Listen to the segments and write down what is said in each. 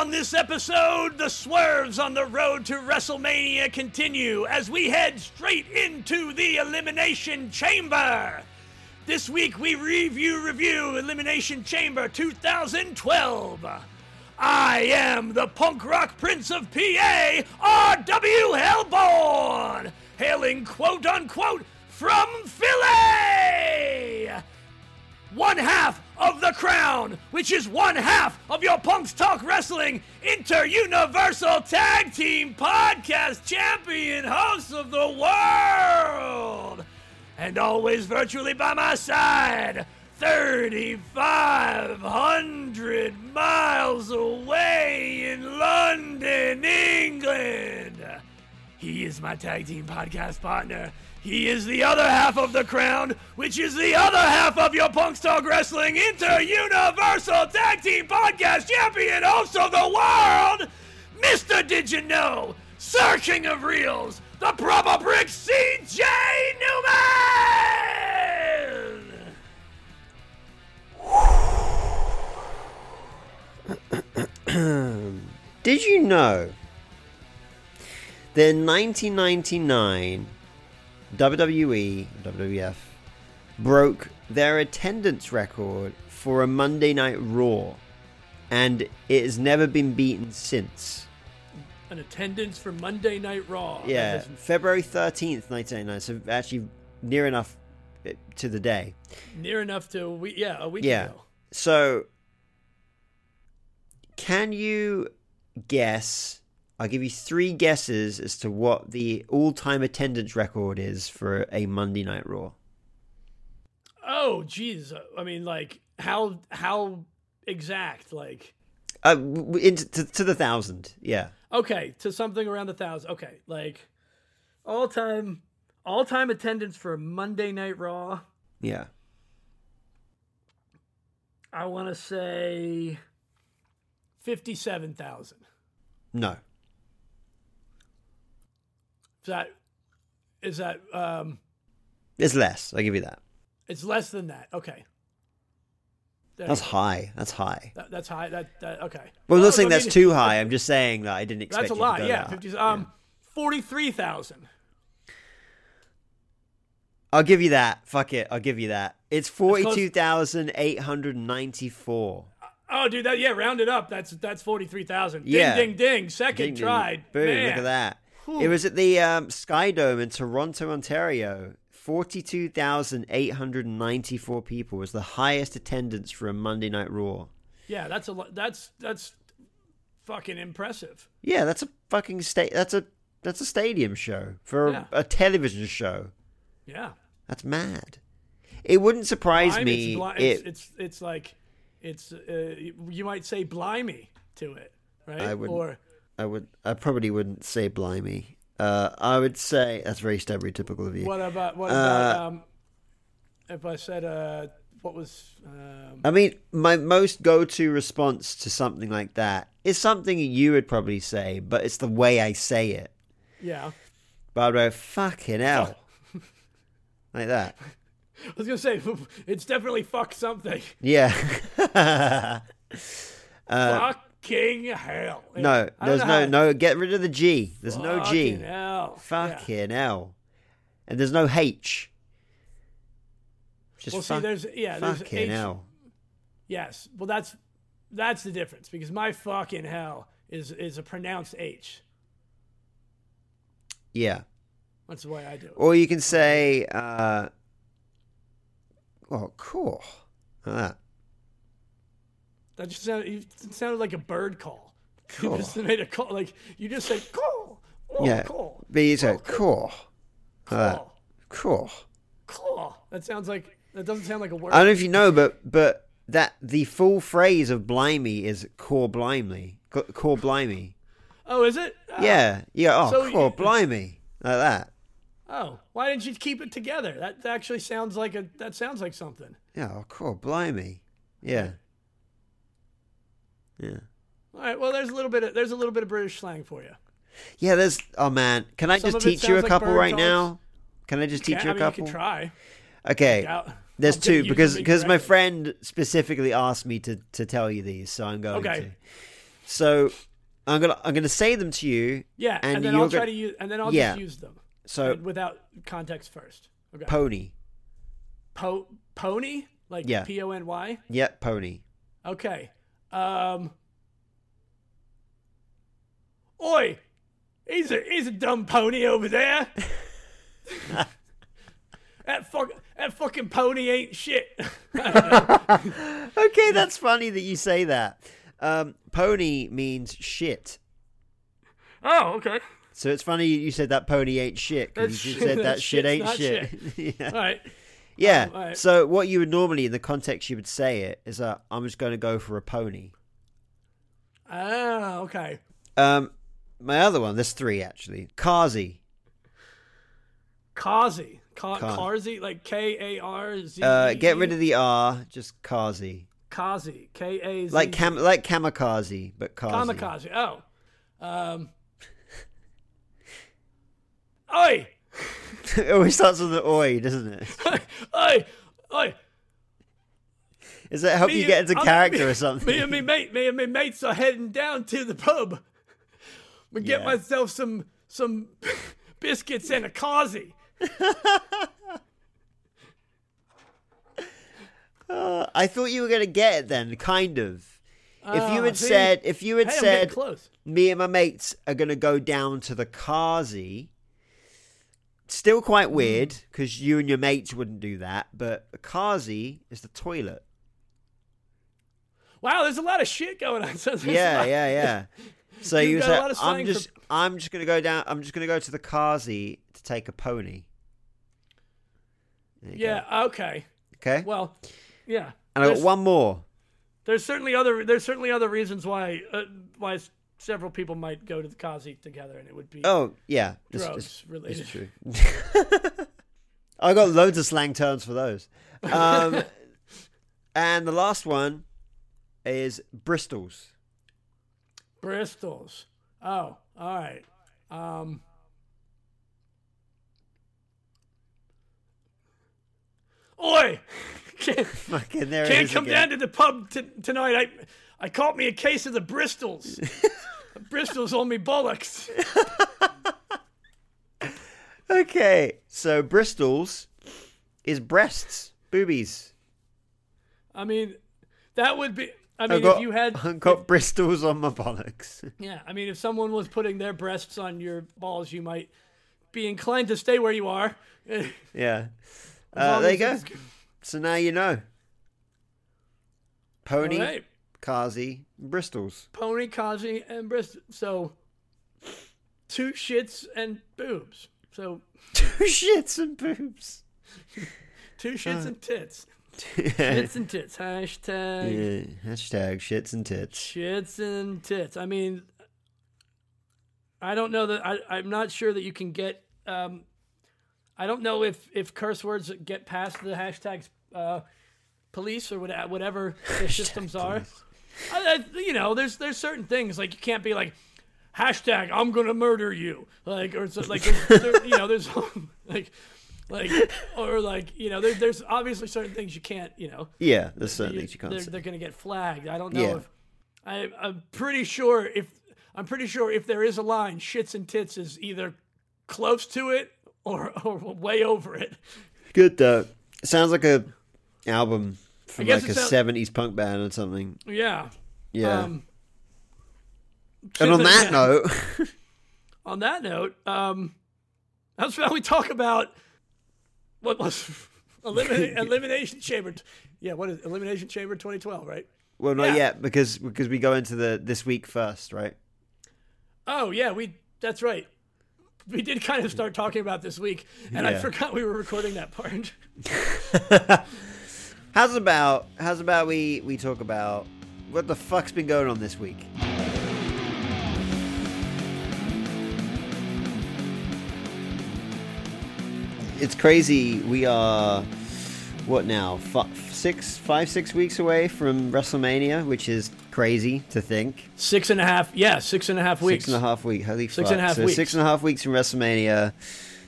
On this episode, the swerves on the road to WrestleMania continue as we head straight into the Elimination Chamber. This week we review review Elimination Chamber 2012. I am the punk rock prince of PA, R.W. Hellborn, hailing quote unquote from Philly! One half of the crown, which is one half of your Punks Talk Wrestling Inter Universal Tag Team Podcast Champion hosts of the world! And always virtually by my side, 3,500 miles away in London, England. He is my tag team podcast partner. He is the other half of the crown, which is the other half of your Punks Talk Wrestling Inter Universal Tag Team Podcast Champion, host of the world, Mr. Did You Know, Sir King of Reels, the proper brick CJ Newman! Did you know that in 1999, WWE, WWF, broke their attendance record for a Monday Night Raw, and it has never been beaten since. An attendance for Monday Night Raw. Yeah, February 13th, 1999, so actually near enough eh, to the day. near enough to a week, yeah, a week Yeah. ago. So, can you guess? I'll give you three guesses as to what the all-time attendance record is for a Monday Night Raw. Oh, geez. I mean, like, how how exact? Like, Uh, into to, to the thousand. Yeah. okay, to something around the thousand. Okay, like all time all time attendance for Monday Night Raw. Yeah. I want to say fifty-seven thousand. No. Is that is that um? It's less. I'll give you that. It's less than that. Okay. There That's high. That's high. That, that's high. That, that okay. Well, I'm not saying that's mean, too high. I'm just saying that I didn't expect That's a lot. Yeah, that high. fifty. Um, forty-three thousand. I'll give you that. Fuck it. I'll give you that. It's 42,894. Oh, dude, that yeah, round it up. That's that's forty-three thousand. Ding, Yeah. ding, ding. Second Ding, ding. tried. Boom, Man. look at that. Whew. It was at the um, Sky Dome in Toronto, Ontario. 42,894 people was the highest attendance for a Monday Night Raw. Yeah, that's a lot. That's that's fucking impressive. Yeah, that's a fucking sta- that's a that's a stadium show for a, Yeah. a television show. Yeah. That's mad. It wouldn't surprise Blimey, me It's, if it's, it's it's like it's uh, you might say blimey to it, right? I wouldn't. Or I would I probably wouldn't say blimey. Uh, I would say that's very stereotypical of you. what about what Uh, about um, if I said uh, what was um, I mean, my most go-to response to something like that is something you would probably say, but it's the way I say it. yeah? But I'd go, fucking hell. like that. I was gonna say it's definitely fuck something. Yeah. uh, Fucking hell. no, there's no, no, get rid of the G. There's no G. Fucking hell. Yeah. Fucking hell. And there's no H. Just Well, see, fuck- there's yeah, there's fucking H, hell. Yes. Well, that's that's the difference because my fucking hell is is a pronounced H. Yeah. That's the way I do it. Or you can say, uh, oh, cool. Like that. That just sounded, it sounded like a bird call. Cool. You just made a call like you just said cool. Oh, Yeah. cool. But you say, cool. That. Uh, cool. Cool. Cool. That sounds like that doesn't sound like a word. I don't know if you know, but but that the full phrase of blimey is core blimey. Co- Core blimey. oh, is it? Oh. Yeah. Yeah. Oh, So core blimey. Like that. Oh, why didn't you keep it together? That actually sounds like a that sounds like something. Yeah. Oh, core blimey. Yeah. Yeah. All right. Well, there's a little bit of there's a little bit of British slang for you. Yeah. There's. Oh man. Can I Some just teach you a like couple right now? Can I just teach Yeah, you I a mean, couple? you can try. Okay. Doubt- There's gonna two because because my friend specifically asked me to to tell you these, so I'm going Okay. to. So I'm gonna I'm gonna say them to you. Yeah, and, And then I'll try go- to use, and then I'll Yeah. just use them So without context first. Okay. pony. Po- pony, like Yeah. P O N Y. Yep, pony. Okay. Um. Oi, he's a he's a dumb pony over there. that fuck that fucking pony ain't shit. Okay, that's funny that you say that. Um, pony means shit. oh, okay. So it's funny you said that pony ain't shit because you just shit- said that that shit ain't not shit. yeah. All right. Yeah. Um, alright. So what you would normally, in the context you would say it, is that I'm just going to go for a pony. Ah, okay. Um, my other one, there's three actually. Kazi. Kazi. Ka- Ka- Karzi, like K A R Z. Uh, get rid of the R, just Kazi. Kazi. K A Z. Like cam, like kamikaze, but Kazi. Kamikaze. Oh. Um. Oi! it always starts with the oi, doesn't it? Oi! Oi! Does that help Me you get into I'm- character me- or something? Me and me mate, me and me mates are heading down to the pub. We get Yeah. myself some some biscuits and a kazi. Uh, I thought you were going to get it then, kind of. if you Ah, had see? said, if you had Hey, said, me and my mates are going to go down to the Kazi. Still quite weird because you and your mates wouldn't do that, but the Kazi is the toilet. Wow, there's a lot of shit going on. So Yeah, yeah, yeah. So you got a said, lot of I'm slang for- just, I'm just going to go down. I'm just going to go to the Kazi to take a pony. You go. Yeah. Okay. Okay. Well. Yeah. and I got one more. There's certainly other there's certainly other reasons why uh, why several people might go to the Kazi together, and it would be Oh yeah, this, drugs this, related. is true. I got loads of slang terms for those. Um, and the last one is Bristol's. Bristol's. Oh, all right. Um, oi! can't there can't come again. down to the pub t- tonight. I I caught me a case of the Bristols. Bristol's on me bollocks. Okay, so Bristol's is breasts, boobies. I mean, that would be. I I mean, got, if you had, I got Bristol's on my bollocks. yeah. I mean, if someone was putting their breasts on your balls, you might be inclined to stay where you are. yeah. Uh, there you go. So now you know. Pony, right. Kazi, Bristol's. Pony, Kazi, and Bristol. So, two shits and boobs. So, Two shits and boobs. two Uh. shits and tits. yeah. Shits and tits. Hashtag Hashtag shits and tits. shits and tits. I mean, I don't know that. I, I'm not sure that you can get. Um, I don't know if, if curse words get past the hashtags uh, police or what- whatever the systems are. I, I, you know, there's there's certain things like you can't be like hashtag I'm gonna murder you like or so, like there's, there, you know there's like like or like you know there, there's obviously certain things you can't you know Yeah, there's certain you- things you can't they're, they're gonna get flagged. I don't know Yeah. if I, I'm pretty sure if I'm pretty sure if there is a line, shits and tits is either close to it or, or way over it. Good though. Sounds like a album from guess like a '70s punk band or something. Yeah. Yeah. Um, and on that yeah. note, on that note, um, that's how we talk about what was elimination, elimination chamber. Yeah, what is elimination chamber 2012, right? well, not Yeah. yet because because we go into the this week first, right? Oh yeah, we. That's right. We did kind of start talking about this week, and I forgot we were recording that part. How's about how's about we we talk about what the fuck's been going on this week? It's crazy. We are what now? F- six, five, six weeks away from WrestleMania, which is crazy to think. Six and a half. Yeah, six and a half weeks. Six and a half weeks. Holy Six fuck. and a half so weeks. six and a half weeks from WrestleMania.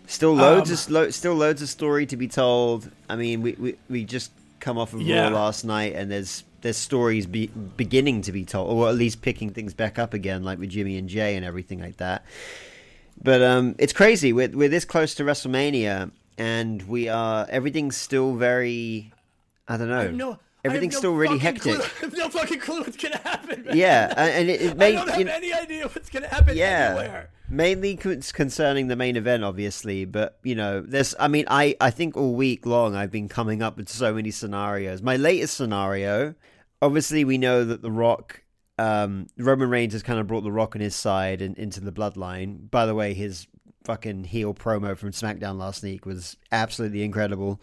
Still loads Um, of lo- still loads of story to be told. I mean, we we, we just come off of Yeah. Raw last night, and there's there's stories be, beginning to be told, or at least picking things back up again, like with Jimmy and Jey and everything like that. But um, it's crazy. We're we're this close to WrestleMania, and we are everything's still very. I don't know. I no, everything's no still really hectic. Clue. I have no fucking clue what's gonna happen. Man. Yeah, and it, it I made don't have you know, any idea what's gonna happen yeah anywhere. Mainly con- concerning the main event obviously but you know this. i mean i i think all week long i've been coming up with so many scenarios. My latest scenario obviously we know that the rock um roman reigns has kind of brought the rock on his side and into the bloodline. By the way his fucking heel promo from smackdown last week was absolutely incredible.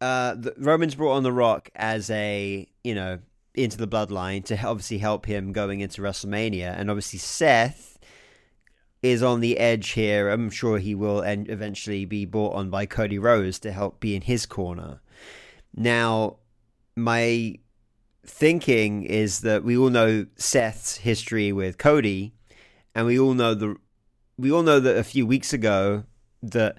Uh the, roman's brought on the rock as a you know into the bloodline to obviously help him going into wrestlemania. And obviously seth is on the edge here. I'm sure he will eventually be brought on by Cody Rhodes to help be in his corner. Now, my thinking is that we all know Seth's history with Cody, and we all know the we all know that a few weeks ago that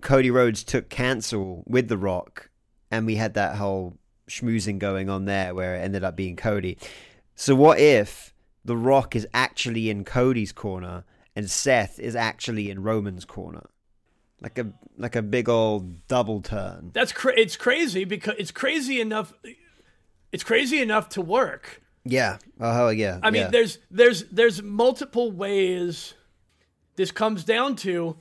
Cody Rhodes took cancel with The Rock, and we had that whole schmoozing going on there where it ended up being Cody. So what if The Rock is actually in Cody's corner and Seth is actually in Roman's corner? Like a like a big old double turn. That's cra- it's crazy because it's crazy enough. It's crazy enough to work. Yeah. Oh yeah. I mean, yeah. there's there's there's multiple ways. This comes down to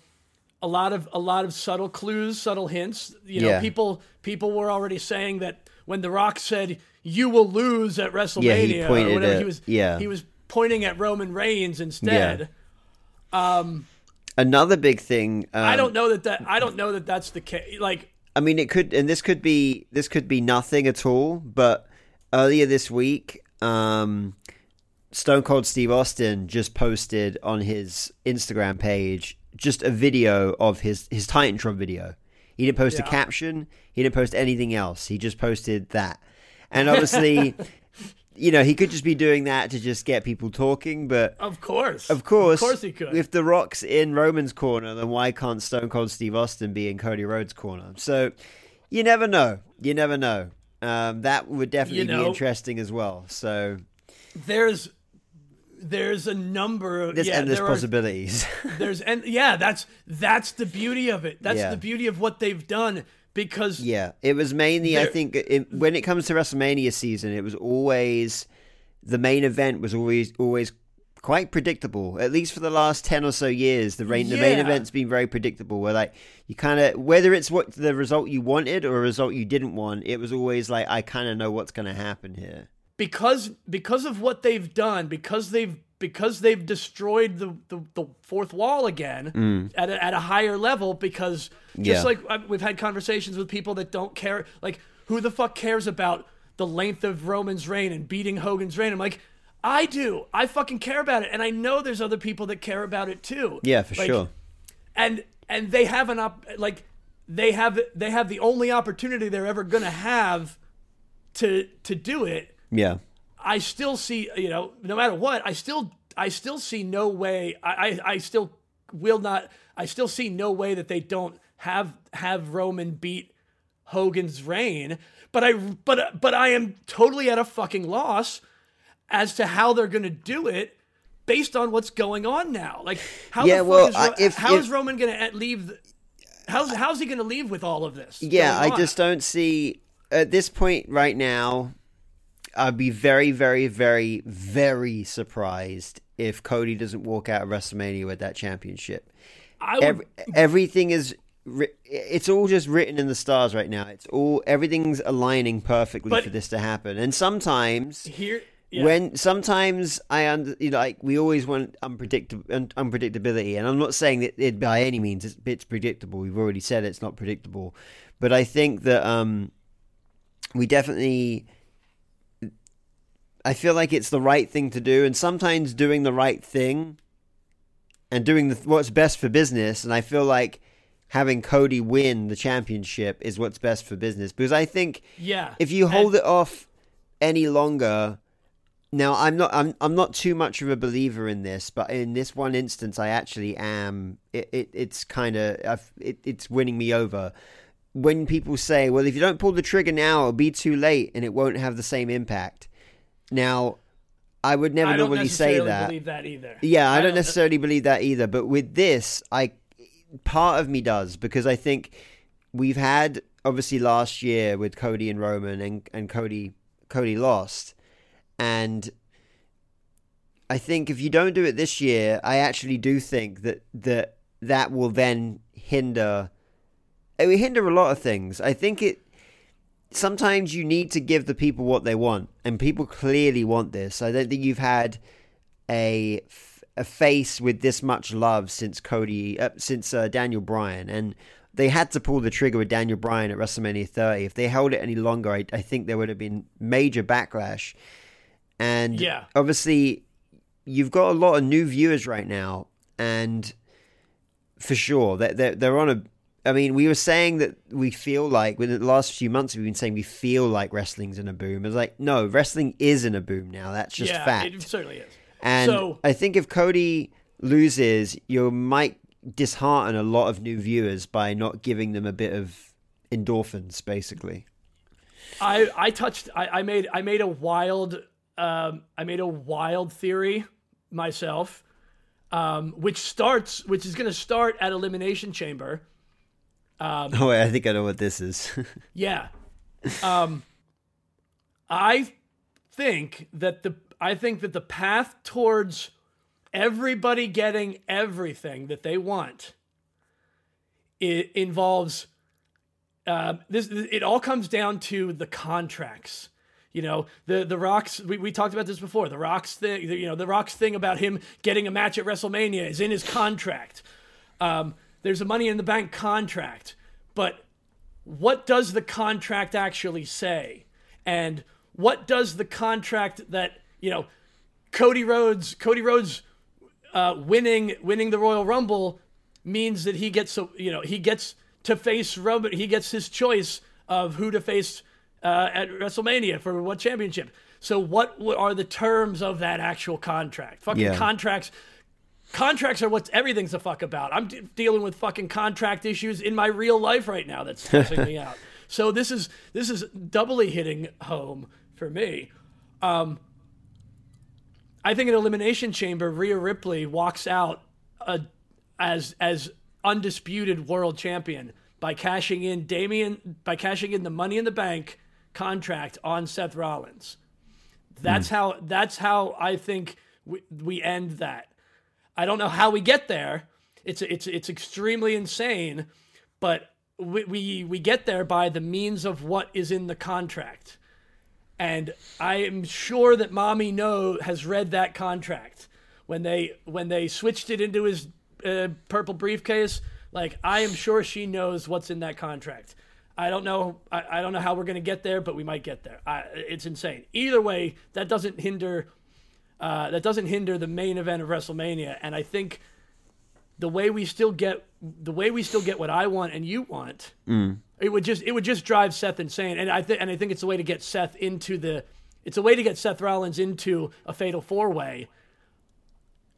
a lot of a lot of subtle clues, subtle hints. You know, Yeah. people people were already saying that when The Rock said "You will lose at WrestleMania" or pointed whatever, at- he was yeah. he was pointing at Roman Reigns instead. Another big thing. Um, I don't know that that I don't know that that's the case. Like I mean, it could, and this could be this could be nothing at all. But earlier this week, um, Stone Cold Steve Austin just posted on his Instagram page just a video of his his Titantron video. He didn't post Yeah. a caption. He didn't post anything else. He just posted that, and obviously. You know, he could just be doing that to just get people talking, but of course, of course, of course he could. If The Rock's in Roman's corner, then why can't Stone Cold Steve Austin be in Cody Rhodes' corner? So you never know. You never know. Um, that would definitely You be interesting as well. So there's there's a number of there's yeah, endless there are- possibilities. There's and yeah, that's that's the beauty of it. That's Yeah. the beauty of what they've done because yeah, it was mainly. I think it, when it comes to WrestleMania season, it was always the main event was always always quite predictable. At least for the last ten or so years, the, rain, the main Yeah. event's been very predictable. Where like you kind of whether it's what the result you wanted or a result you didn't want, it was always like I kind of know what's going to happen here. because because of what they've done, because they've because they've destroyed the, the, the fourth wall again at, a, at a higher level because just Mm. Yeah. like uh, we've had conversations with people that don't care like who the fuck cares about the length of Roman's reign and beating Hogan's reign I'm like I do I fucking care about it and I know there's other people that care about it too Yeah, for Like, sure. and and they have an op like they have they have the only opportunity they're ever gonna have to to do it Yeah. I still see, you know, no matter what, I still, I still see no way. I, I, I still will not. I still see no way that they don't have have Roman beat Hogan's reign. But I, but but I am totally at a fucking loss as to how they're going to do it based on what's going on now. Like, how Yeah, the fuck well, is Ro- I- if- how if- is Roman going to uh, leave? The, how's how's he going to leave with all of this? Yeah, I just don't see at this point right now. I'd be very, very, very, very surprised if Cody doesn't walk out of WrestleMania with that championship. I would, Every, everything is it's all just written in the stars right now. It's all everything's aligning perfectly But- for this to happen. And sometimes here. Yeah. when sometimes I under you know, like we always want unpredictable un- unpredictability, and I'm not saying that it by any means it's, it's predictable. We've already said it's not predictable, but I think that um, we definitely. I feel like it's the right thing to do, and sometimes doing the right thing and doing the, what's best for business. And I feel like having Cody win the championship is what's best for business because I think yeah. if you hold it off any longer, Now I'm not I'm I'm not too much of a believer in this, but in this one instance, I actually am. It, it it's kind of it, it's winning me over. When people say, "Well, if you don't pull the trigger now, it'll be too late, and it won't have the same impact." Now, I would never I normally say that. believe that either. Yeah, I, I don't don't- necessarily believe that either. But with this, I part of me does because I think we've had obviously last year with Cody and Roman and and Cody Cody lost, and I think if you don't do it this year, I actually do think that that that will then hinder. It will hinder a lot of things. I think it. Sometimes you need to give the people what they want, and people clearly want this. I don't think you've had a a face with this much love since Cody, uh, since uh, Daniel Bryan, and they had to pull the trigger with Daniel Bryan at WrestleMania 30. If they held it any longer, I, I think there would have been major backlash. And Yeah. obviously, you've got a lot of new viewers right now, and for sure, they're, they're, they're on a. I mean, we were saying that we feel like, within the last few months, we've been saying we feel like wrestling's in a boom. It's like, no, wrestling is in a boom now. That's just yeah, fact. it certainly is. And So- I think if Cody loses, you might dishearten a lot of new viewers by not giving them a bit of endorphins, basically. I I touched I, I made I made a wild um I made a wild theory myself, um, which starts which is gonna start at Elimination Chamber. Oh, wait, I think I know what this is. Yeah. Um I think that the I think that the path towards everybody getting everything that they want it involves uh, this it all comes down to the contracts you know the the rocks we, we talked about this before the rocks thing you know the rocks thing about him getting a match at wrestlemania is in his contract um, there's a money in the bank contract but what does the contract actually say and what does the contract that you know cody rhodes cody rhodes uh, winning winning the royal rumble means that he gets so you know he gets to face Roman. He gets his choice of who to face uh, at WrestleMania for what championship. So what are the terms of that actual contract? Fucking Yeah. contracts. Contracts are what everything's a fuck about. I'm de- dealing with fucking contract issues in my real life right now. That's stressing me out. So this is this is doubly hitting home for me. Um, I think in Elimination Chamber, Rhea Ripley walks out uh, as as undisputed world champion by cashing in Damian by cashing in the Money in the Bank contract on Seth Rollins. That's how that's how I think we, we end that. I don't know how we get there. It's it's it's extremely insane, but we, we we get there by the means of what is in the contract. And I am sure that Mommy No has read that contract when they when they switched it into his uh, purple briefcase. Like I am sure she knows what's in that contract. I don't know. I, I don't know how we're gonna get there, but we might get there. I, it's insane. Either way, that doesn't hinder. Uh, that doesn't hinder the main event of WrestleMania, and I think the way we still get the way we still get what I want and you want, it would just it would just drive Seth insane. And I think and I think it's a way to get Seth into the it's a way to get Seth Rollins into a fatal four way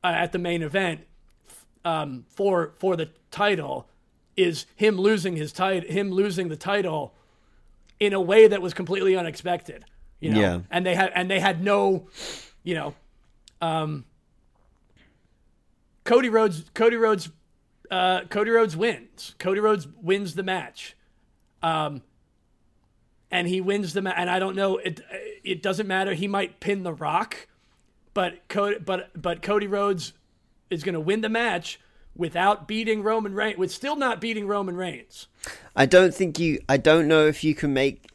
uh, at the main event um, for for the title is him losing his title him losing the title in a way that was completely unexpected. You know, Yeah. and they had and they had no, you know, um, Cody Rhodes Cody Rhodes uh, Cody Rhodes wins. Cody Rhodes wins the match. Um, and he wins the match. And I don't know. It it doesn't matter. He might pin the Rock, but Cody but but Cody Rhodes is going to win the match without beating Roman Reigns. With still not beating Roman Reigns. I don't think you. I don't know if you can make.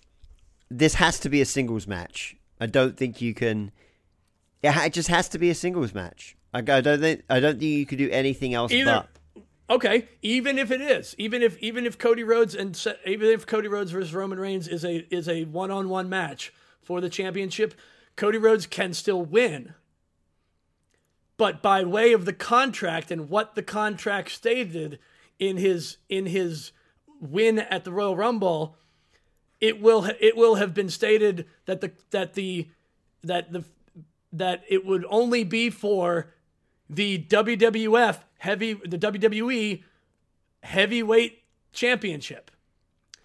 This has to be a singles match. I don't think you can. It, ha- it just has to be a singles match. I, I don't think. I don't think you could do anything else Either but. okay, even if it is, even if even if Cody Rhodes and even if Cody Rhodes versus Roman Reigns is a is a one on one match for the championship, Cody Rhodes can still win. But by way of the contract and what the contract stated in his in his win at the Royal Rumble, it will it will have been stated that the that the that the that it would only be for the WWF heavy the WWE heavyweight championship.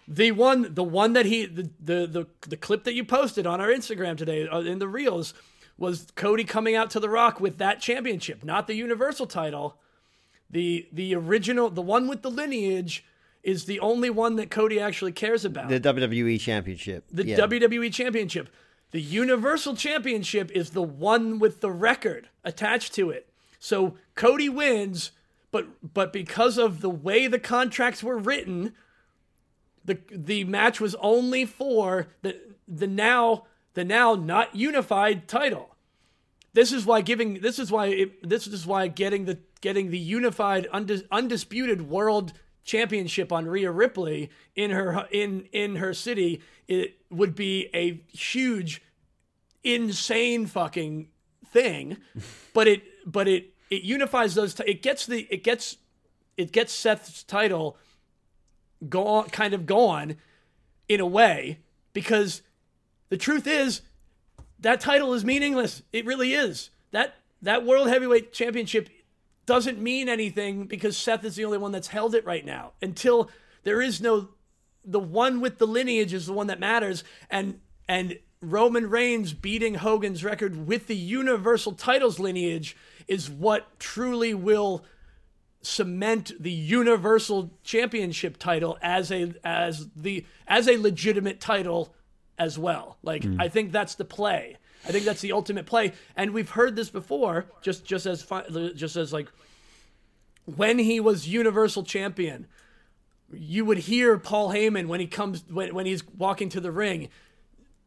The one the one that he the the the, the clip that you posted on our Instagram today uh, in the reels was Cody coming out to the Rock with that championship, not the Universal title. The the original the one with the lineage is the only one that Cody actually cares about. The WWE Championship. The yeah. WWE Championship. The Universal Championship is the one with the record attached to it. So Cody wins, but but because of the way the contracts were written, the the match was only for the the now the now not unified title. This is why giving this is why it, this is why getting the getting the unified undis, undisputed world championship on Rhea Ripley in her in in her city it would be a huge insane fucking thing. But it but it it unifies those t- it gets the it gets it gets Seth's title go kind of gone in a way because the truth is that title is meaningless. It really is. That that world heavyweight championship doesn't mean anything because Seth is the only one that's held it right now. Until there is no the one with the lineage is the one that matters and and Roman Reigns beating Hogan's record with the universal titles lineage is what truly will cement the universal championship title as a as the as a legitimate title as well. Like mm. I think that's the play. I think that's the ultimate play, and we've heard this before. Just just as just as like when he was Universal Champion, you would hear Paul Heyman when he comes when, when he's walking to the ring,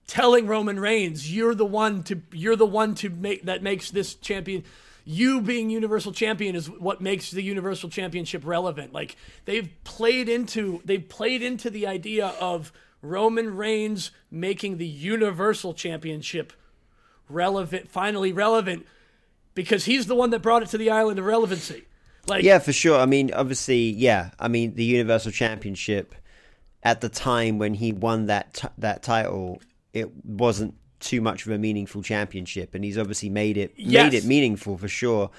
telling Roman Reigns, "You're the one to you're the one to make that makes this champion." You being Universal Champion is what makes the Universal Championship relevant. Like they've played into they've played into the idea of Roman Reigns making the Universal Championship relevant, finally relevant, because he's the one that brought it to the island of relevancy. Like, yeah, for sure. I mean, obviously, yeah. I mean, the Universal Championship at the time when he won that t- that title, it wasn't too much of a meaningful championship, and he's obviously made it yes. made it meaningful for sure.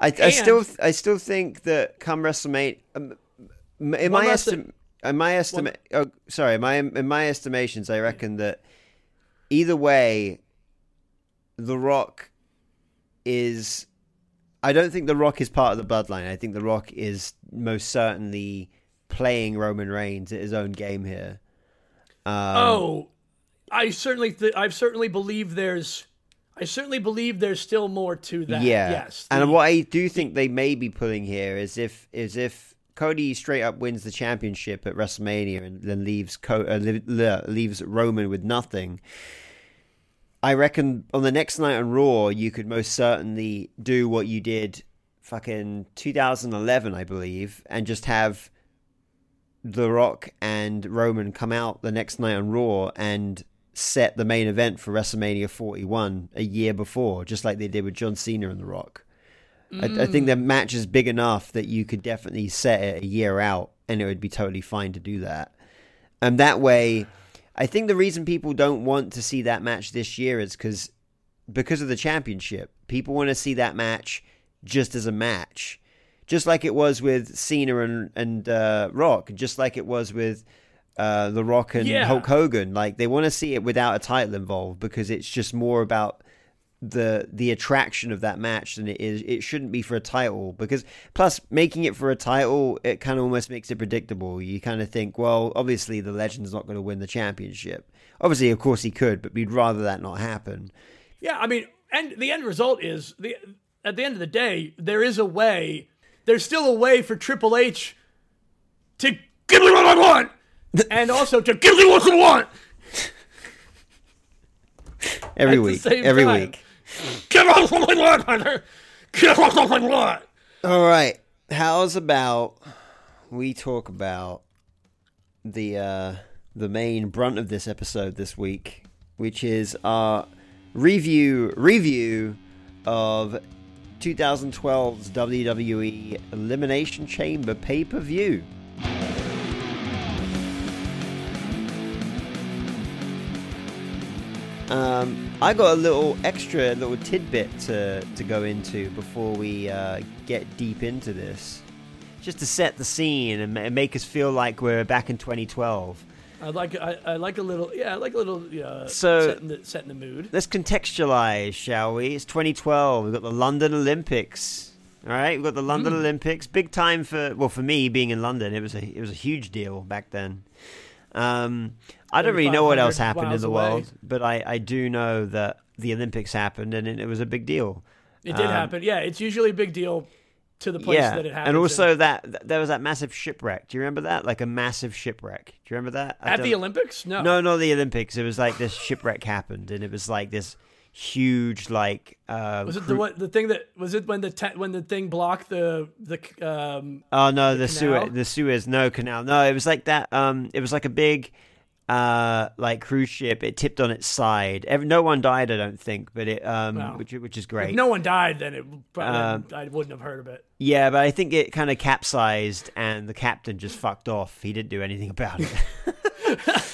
I, I still I still think that come WrestleMania, um, in my estimate, in my estimate, oh, sorry, my in my estimations, I reckon that either way, the Rock is. I don't think The Rock is part of the bloodline. I think The Rock is most certainly playing Roman Reigns at his own game here. Um, oh, I certainly, th- I certainly believe there's, I certainly believe there's still more to that. Yeah. Yes. The, and what I do think they may be pulling here is if, is if Cody straight up wins the championship at WrestleMania and then leaves Co- uh, leaves Roman with nothing I reckon on the next night on Raw, you could most certainly do what you did fucking 2011, I believe, and just have The Rock and Roman come out the next night on Raw and set the main event for WrestleMania 41 a year before, just like they did with John Cena and The Rock. Mm. I, I, think the match is big enough that you could definitely set it a year out, and it would be totally fine to do that. And that way I think the reason people don't want to see that match this year is because because of the championship. People want to see that match just as a match, just like it was with Cena and and uh, Rock, just like it was with uh, The Rock and yeah. Hulk Hogan. Like they want to see it without a title involved because it's just more about the the attraction of that match than it is it shouldn't be for a title. Because plus making it for a title it kind of almost makes it predictable. You kind of think well obviously the legend's not going to win the championship. Obviously of course he could but we'd rather that not happen. Yeah i mean and the end result is the at the end of the day there is a way there's still a way for triple h to give me what i want and also to give me what i want. Every week every time. week Get off of my lawn, Hunter! Get off of my lawn! All right. How's about we talk about the uh, the main brunt of this episode this week, which is our review review of 2012's WWE Elimination Chamber pay per view. Um, I got a little extra little tidbit to, to go into before we uh, get deep into this, just to set the scene and ma- make us feel like we're back in 2012. I like I, I like a little yeah I like a little uh, So- setting the, setting the mood. Let's contextualize, shall we? It's 2012. We've got the London Olympics. All right, we've got the London Mm. Olympics. Big time for well for me being in London. It was a it was a huge deal back then. Um, I don't really know what else happened in the away. world, but I, I do know that the Olympics happened and it, it was a big deal. It did Um, happen. Yeah, it's usually a big deal to the place yeah, that it happened. and in. also that th- there was that massive shipwreck. Do you remember that? Like a massive shipwreck. Do you remember that? I at the Olympics, no, No, not the Olympics. It was like this shipwreck happened, and it was like this huge, like. Uh, Was it the what, the thing that was it when the te- when the thing blocked the the um Oh no, the, canal? Suez, the Suez, no canal. No, it was like that. Um, it was like a big, uh, like cruise ship. It tipped on its side. Every, no one died, I don't think, but it, um, Wow. which which is if great. no one died then it probably Um, I wouldn't have heard of it. Yeah, but I think it kind of capsized, and the captain just fucked off. He didn't do anything about it.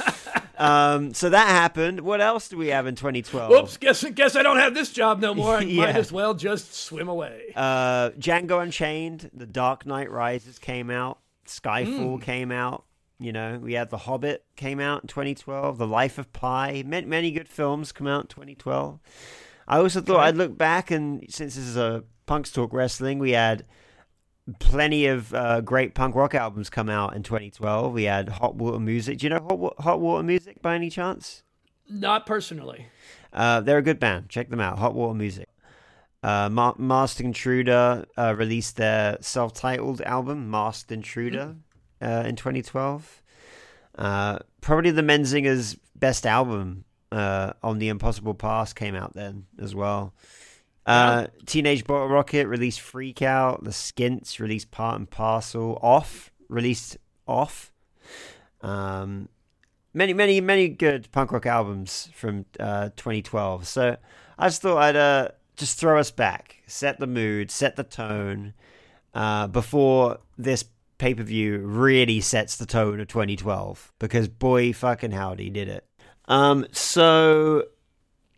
um, so that happened. What else do we have in 2012? Whoops, guess guess I don't have this job no more. I Yeah. might as well just swim away. Uh, Django Unchained, The Dark Knight Rises came out, Skyfall Mm. came out. You know, we had The Hobbit came out in 2012, The Life of Pi. Many, many good films come out in 2012. I also thought Okay. I'd look back, and since this is a Punks Talk Wrestling, we had plenty of uh, great punk rock albums come out in 2012. We had Hot Water Music. Do you know Hot, Hot Water Music by any chance? Not personally. Uh, they're a good band. Check them out. Hot Water Music. Uh, Ma- Masked Intruder uh, released their self-titled album, Masked Intruder, uh, in 2012. Uh, probably the Menzingers' best album uh, on the Impossible Past came out then as well. Uh, Teenage Bottle Rocket released Freak Out. The Skints released Part and Parcel. Off released Off. Um, many, many, many good punk rock albums from uh, 2012. So I just thought I'd uh, just throw us back, set the mood, set the tone uh, before this pay per view really sets the tone of 2012. Because boy, fucking howdy, did it. Um, so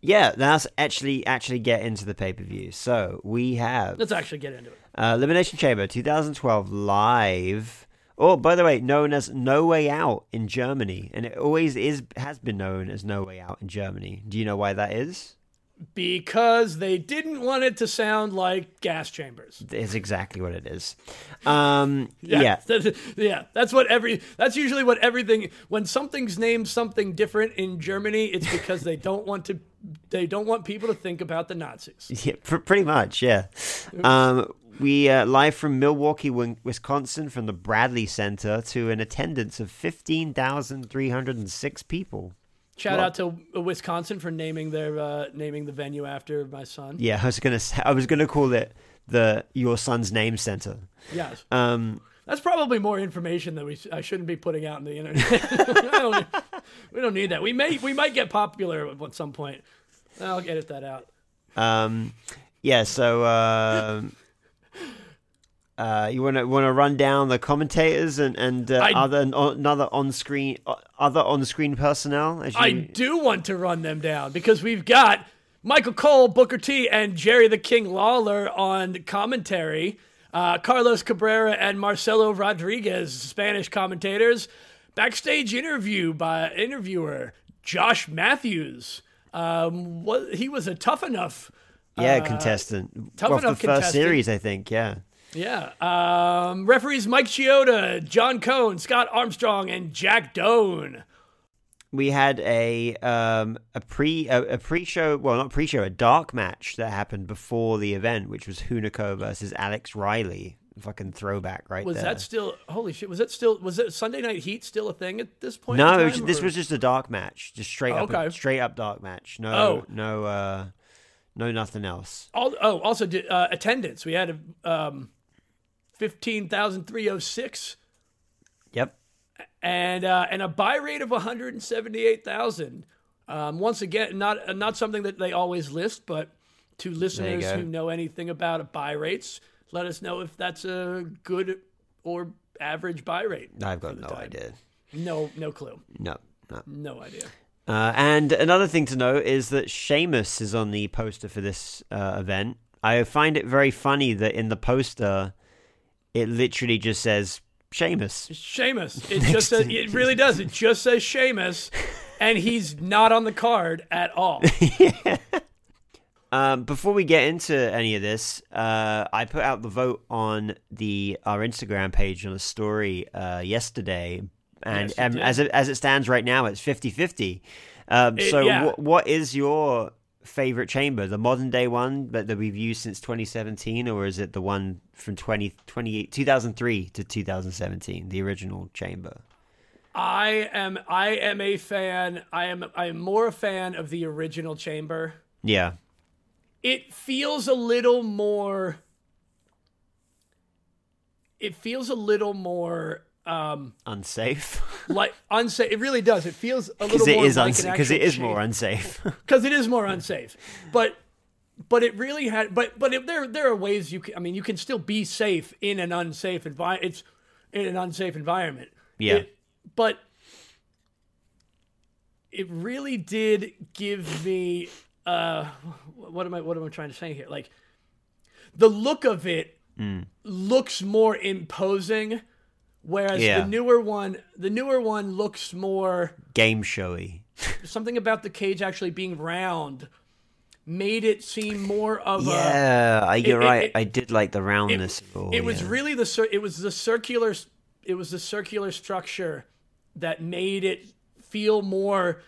yeah, let's actually actually get into the pay per view. So we have Let's actually get into it. uh, Elimination Chamber 2012 live. Oh, by the way, known as No Way Out in Germany, and it always is has been known as No Way Out in Germany. Do you know why that is? Because they didn't want it to sound like gas chambers. Is exactly what it is. Um, yeah, That- yeah, that's what every that's usually what everything when something's named something different in Germany, it's because they don't want to they don't want people to think about the Nazis. Yeah, pr- pretty much, yeah. Um, we uh, live from Milwaukee, Wisconsin, from the Bradley Center to an attendance of fifteen thousand three hundred and six people. Shout Well- out to Wisconsin for naming their uh, naming the venue after my son. Yeah, I was gonna say, I was gonna call it the Your Son's Name Center. Yes. Um, That's probably more information that we I shouldn't be putting out on the internet. Don't- we don't need that. We may we might get popular at some point. I'll edit that out. Um, yeah. So, um, uh, you want to want to run down the commentators and and uh, I- other another on screen other on screen personnel? As you, I do want to run them down because we've got Michael Cole, Booker T, and Jerry the King Lawler on commentary. Uh, Carlos Cabrera and Marcelo Rodriguez, Spanish commentators. Backstage interview by interviewer Josh Matthews. Um, what, he was a tough enough yeah, contestant. tough Well, for the enough first contestant. series, I think. Yeah. Yeah. Um, referees Mike Chioda, John Cone, Scott Armstrong, and Jack Doan. we had a um a pre a, a pre-show well not pre-show a dark match that happened before the event which was Hunico versus Alex Riley fucking throwback right Was there that still holy shit? Was that still was it Sunday Night Heat still a thing at this point? no time, this or- was just a dark match just straight Oh, up okay. straight up dark match no Oh. no uh no nothing else All, oh also did, uh, attendance. We had um, fifteen thousand three hundred six yep and uh, and a buy rate of one hundred and seventy eight thousand. Um, once again, not uh, not something that they always list, but to listeners who know anything about buy rates, let us know if that's a good or average buy rate. I've got no time. idea No, no clue. no no No idea. Uh, and another thing to know is that Sheamus is on the poster for this uh, event. I find it very funny that in the poster, it literally just says Sheamus. Sheamus. It just says, it really does. It just says Sheamus, and he's not on the card at all. yeah. Um, before we get into any of this, uh, I put out the vote on the our Instagram page on a story uh, yesterday, and Yes, um, as it, as it stands right now, it's 50-50. Um, It- so, yeah. wh- what is your favorite chamber? The modern day one that, that we've used since 2017, or is it the one from 20, 20 2003 to 2017, the original chamber? I am I am a fan. I am I am more a fan of the original chamber. Yeah, It feels a little more it feels a little more um unsafe like unsafe. It really does. It feels a little it more is like unsafe because it is chamber. more unsafe. because it is more unsafe. But but it really had. But but if there there are ways you can. I mean, you can still be safe in an unsafe environment. It's in an unsafe environment. Yeah. It- but it really did give me. Uh, what am I? What am I trying to say here? Like the look of it Mm. looks more imposing. Whereas Yeah. the newer one, the newer one looks more Game showy. something about the cage actually being round made it seem more of a Yeah, I- you're it- right. it- I did like the roundness. it all, it was yeah. really the cir- it was the circular it was the circular structure that made it feel more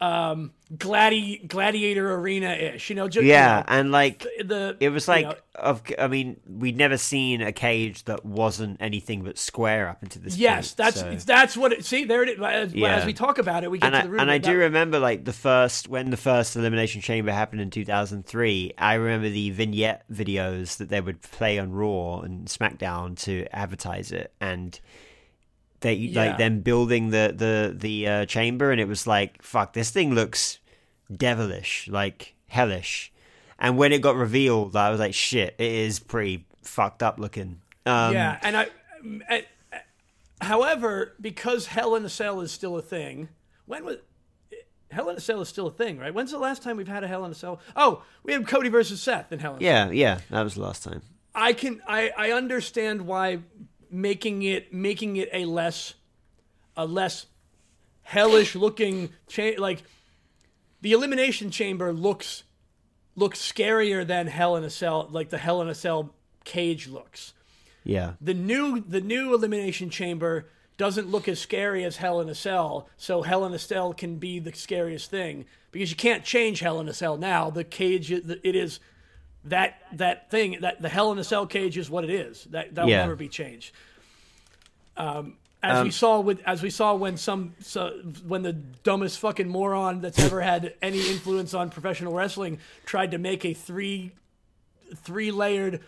um gladi- gladiator arena ish you know just yeah, and like you know, the it was you like know, of. I mean, we'd never seen a cage that wasn't anything but square up into this. yes point, that's so- that's what it see there it is as, Yeah. as we talk about it we get and to I, the root and I do That- remember like the first when the first elimination chamber happened in 2003 i remember the vignette videos that they would play on raw and smackdown to advertise it and they Yeah. like them building the the the uh, chamber and it was like fuck this thing looks devilish like hellish and when it got revealed i was like shit it is pretty fucked up looking um yeah, and I, I- however, because Hell in a Cell is still a thing. When was Hell in a Cell is still a thing, right? When's the last time we've had a Hell in a Cell? Oh, we had Cody versus Seth in Hell in a Cell. yeah yeah that was the last time I can, I, I understand why making it, making it a less, a less hellish looking cha- like the elimination chamber looks looks scarier than Hell in a Cell, like the Hell in a Cell cage looks yeah the new the new elimination chamber doesn't look as scary as Hell in a Cell, so Hell in a Cell can be the scariest thing because you can't change Hell in a Cell now. The cage it is that that thing that the Hell in a Cell cage is what it is. That that'll Yeah. never be changed. Um, as we saw with as we saw when some so, when the dumbest fucking moron that's ever had any influence on professional wrestling tried to make a three three layered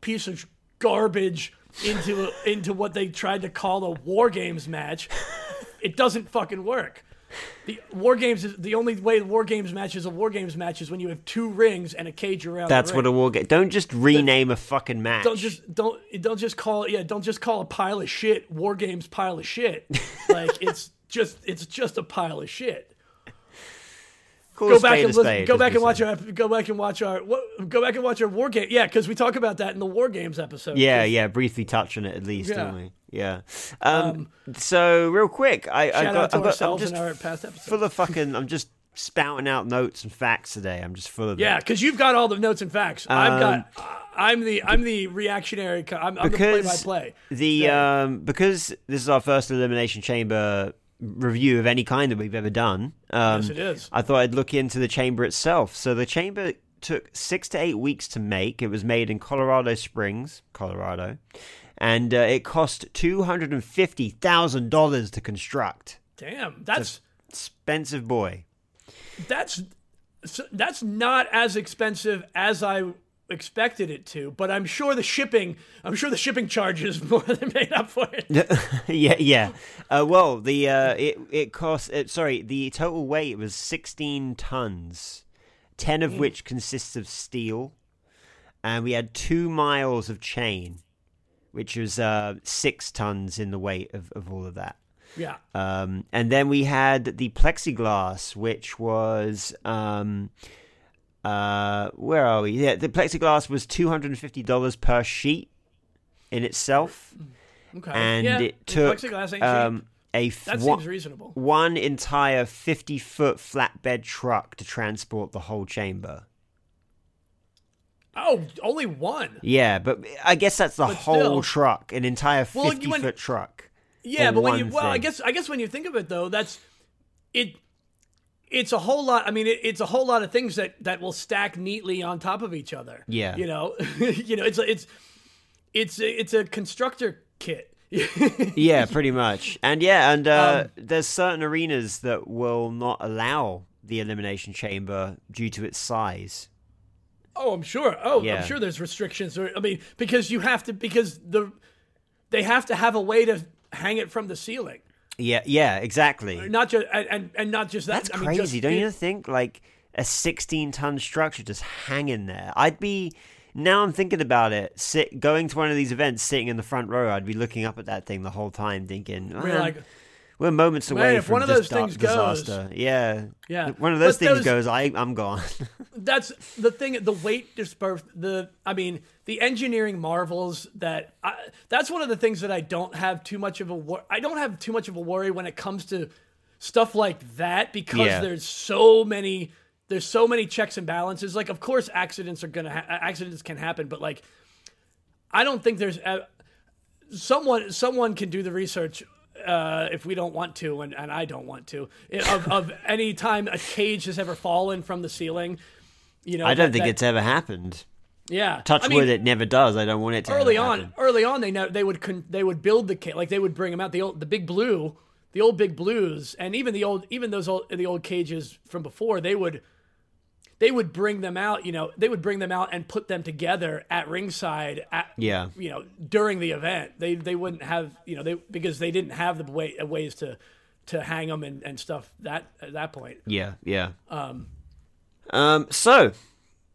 piece of garbage into into what they tried to call a war games match. It doesn't fucking work. The war games is the only way the war games match is a war games match is when you have two rings and a cage around. That's the what a war game. Don't just rename a fucking match. Don't just don't don't just call it yeah don't just call a pile of shit war games pile of shit like it's just it's just a pile of shit. Go back and listen, go back and watch our go back and watch our what, go back and watch our war game yeah because we talk about that in the war games episode. Yeah, yeah. Briefly touch on it at least, Yeah. don't we? Yeah. Um, so real quick, I, I got, out to I've got I'm ourselves just in our past episodes. full of fucking. I'm just spouting out notes and facts today. I'm just full of Yeah, because you've got all the notes and facts. I've Um, got. I'm the I'm the reactionary. I'm, I'm the because play-by-play. the So- um because this is our first elimination chamber review of any kind that we've ever done. Um, Yes, it is. I thought I'd look into the chamber itself. So the chamber took six to eight weeks to make. It was made in Colorado Springs, Colorado, and uh, it cost two hundred and fifty thousand dollars to construct. Damn, that's Expensive boy. that's that's not as expensive as I expected it to. But I'm sure the shipping. I'm sure the shipping charges more than made up for it. yeah, yeah. Uh, well, the uh, it it cost. It, sorry, the total weight was sixteen tons, ten of which consists of steel, and we had two miles of chain, which was uh, six tons in the weight of, of all of that. Yeah. Um, and then we had the plexiglass, which was um, uh, where are we? Yeah, the plexiglass was two hundred and fifty dollars per sheet in itself, Okay. and yeah, it took plexiglass ain't cheap. um, a f- that one, seems reasonable. one entire fifty foot flatbed truck to transport the whole chamber. Oh, only one. Yeah, but I guess that's the But whole still- truck, an entire Well, fifty went- foot truck. Yeah, but when you well, I guess I guess when you think of it though, that's it. It's a whole lot. I mean, it, it's a whole lot of things that that will stack neatly on top of each other. Yeah. you know, you know, it's a- it's it's a, it's a constructor kit. yeah, pretty much. And yeah, and uh, Um, there's certain arenas that will not allow the elimination chamber due to its size. Oh, I'm sure. Oh, Yeah. I'm sure there's restrictions. Or I mean, because you have to because the they have to have a way to hang it from the ceiling. Yeah, yeah, exactly. Uh, not just and and, not just that. That's I mean, crazy, just don't it- you think? Like a 16 ton structure just hanging there. I'd be now. I'm thinking about it. Sit going to one of these events, sitting in the front row. I'd be looking up at that thing the whole time, thinking, like, we're moments Man, away if from one of those dark things goes- disaster." Yeah, Yeah. If One of those But things those- goes. I, I'm gone. that's the thing the weight disperse the i mean the engineering marvels that I, that's one of the things that i don't have too much of a wor- i don't have too much of a worry when it comes to stuff like that because Yeah. there's so many there's so many checks and balances like of course accidents are gonna ha- accidents can happen but like i don't think there's uh, someone someone can do the research uh, if we don't want to, and, and I don't want to, of, of any time a cage has ever fallen from the ceiling. You know, I don't that- think that- it's ever happened. yeah. Touch I mean, wood, it never does. I don't want it to. early on, early on, they know they would con- they would build the cage like they would bring them out the old the big blue, the old big blues, and even the old even those old the old cages from before they would they would bring them out. You know, they would bring them out and put them together at ringside. At, Yeah. you know, during the event, they they wouldn't have you know they because they didn't have the way ways to to hang them and, and stuff that at that point. Yeah, yeah. Um, um. So,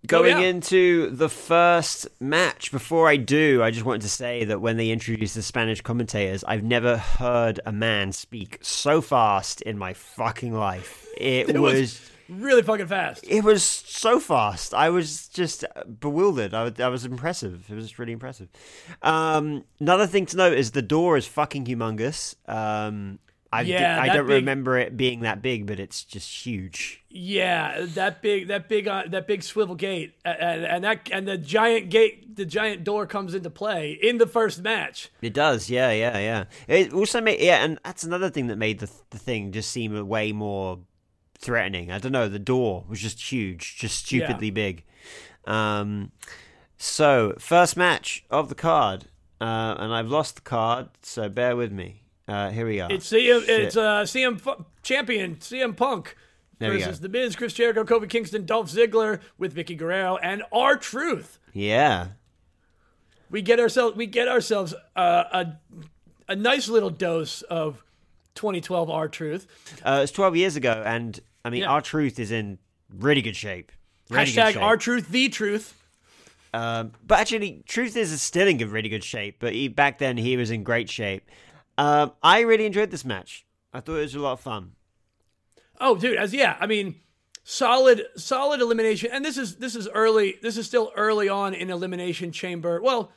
going Oh, yeah. into the first match. Before I do, I just wanted to say that when they introduced the Spanish commentators, I've never heard a man speak so fast in my fucking life. It, It was, was really fucking fast. It was so fast. I was just bewildered. I was, I was impressive. It was really impressive. Um, another thing to note is the door is fucking humongous. Um, I, Yeah, I that don't big- remember it being that big, but it's just huge. Yeah, that big, that big, uh, that big swivel gate, and, and that, and the giant gate, the giant door comes into play in the first match. It does, yeah, yeah, yeah. It also made, yeah, and that's another thing that made the the thing just seem way more threatening. I don't know. The door was just huge, just stupidly big. Um, so first match of the card, uh, and I've lost the card, so bear with me. Uh, here we are. It's CM, Shit. it's uh, CM Fu- champion CM Punk There versus the Miz, Chris Jericho, Kofi Kingston, Dolph Ziggler with Vickie Guerrero and R-Truth. yeah, We get ourselves, we get ourselves uh, a a nice little dose of 2012 R-Truth. uh, it's twelve years ago, and I mean, Yeah. R-Truth is in really good shape. Really Hashtag R-Truth, the Truth. Um, but actually, Truth is still in really good shape. But he, back then, he was in great shape. Um, I really enjoyed this match. I thought it was a lot of fun. Oh, dude, as yeah, I mean, solid, solid elimination, and this is this is early. This is still early on in elimination chamber. Well,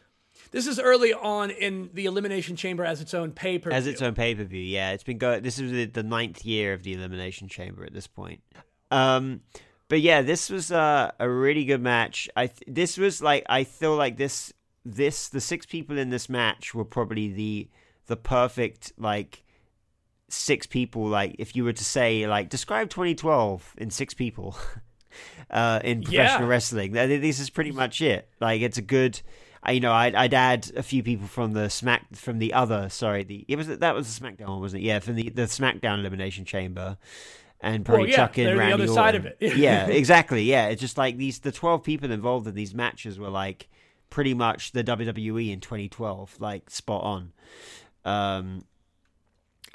this is early on in the elimination chamber as its own pay per As its own pay per view, yeah, it's been going. This is the, the ninth year of the Elimination Chamber at this point. Um, but yeah, this was uh, a really good match. I th- this was like I feel like this this the six people in this match were probably the the perfect like six people. Like if you were to say like describe 2012 in six people. Uh, in professional Yeah. wrestling, this is pretty much it. Like, it's a good, I- you know, I'd, I'd add a few people from the Smack, from the other, sorry, the it was that was the SmackDown one, wasn't it? Yeah, from the the SmackDown Elimination Chamber, and probably Well, yeah, chuck in they're the Randy other side of it. yeah, exactly. Yeah, it's just like these the twelve people involved in these matches were like pretty much the WWE in 2012, like spot on. Um,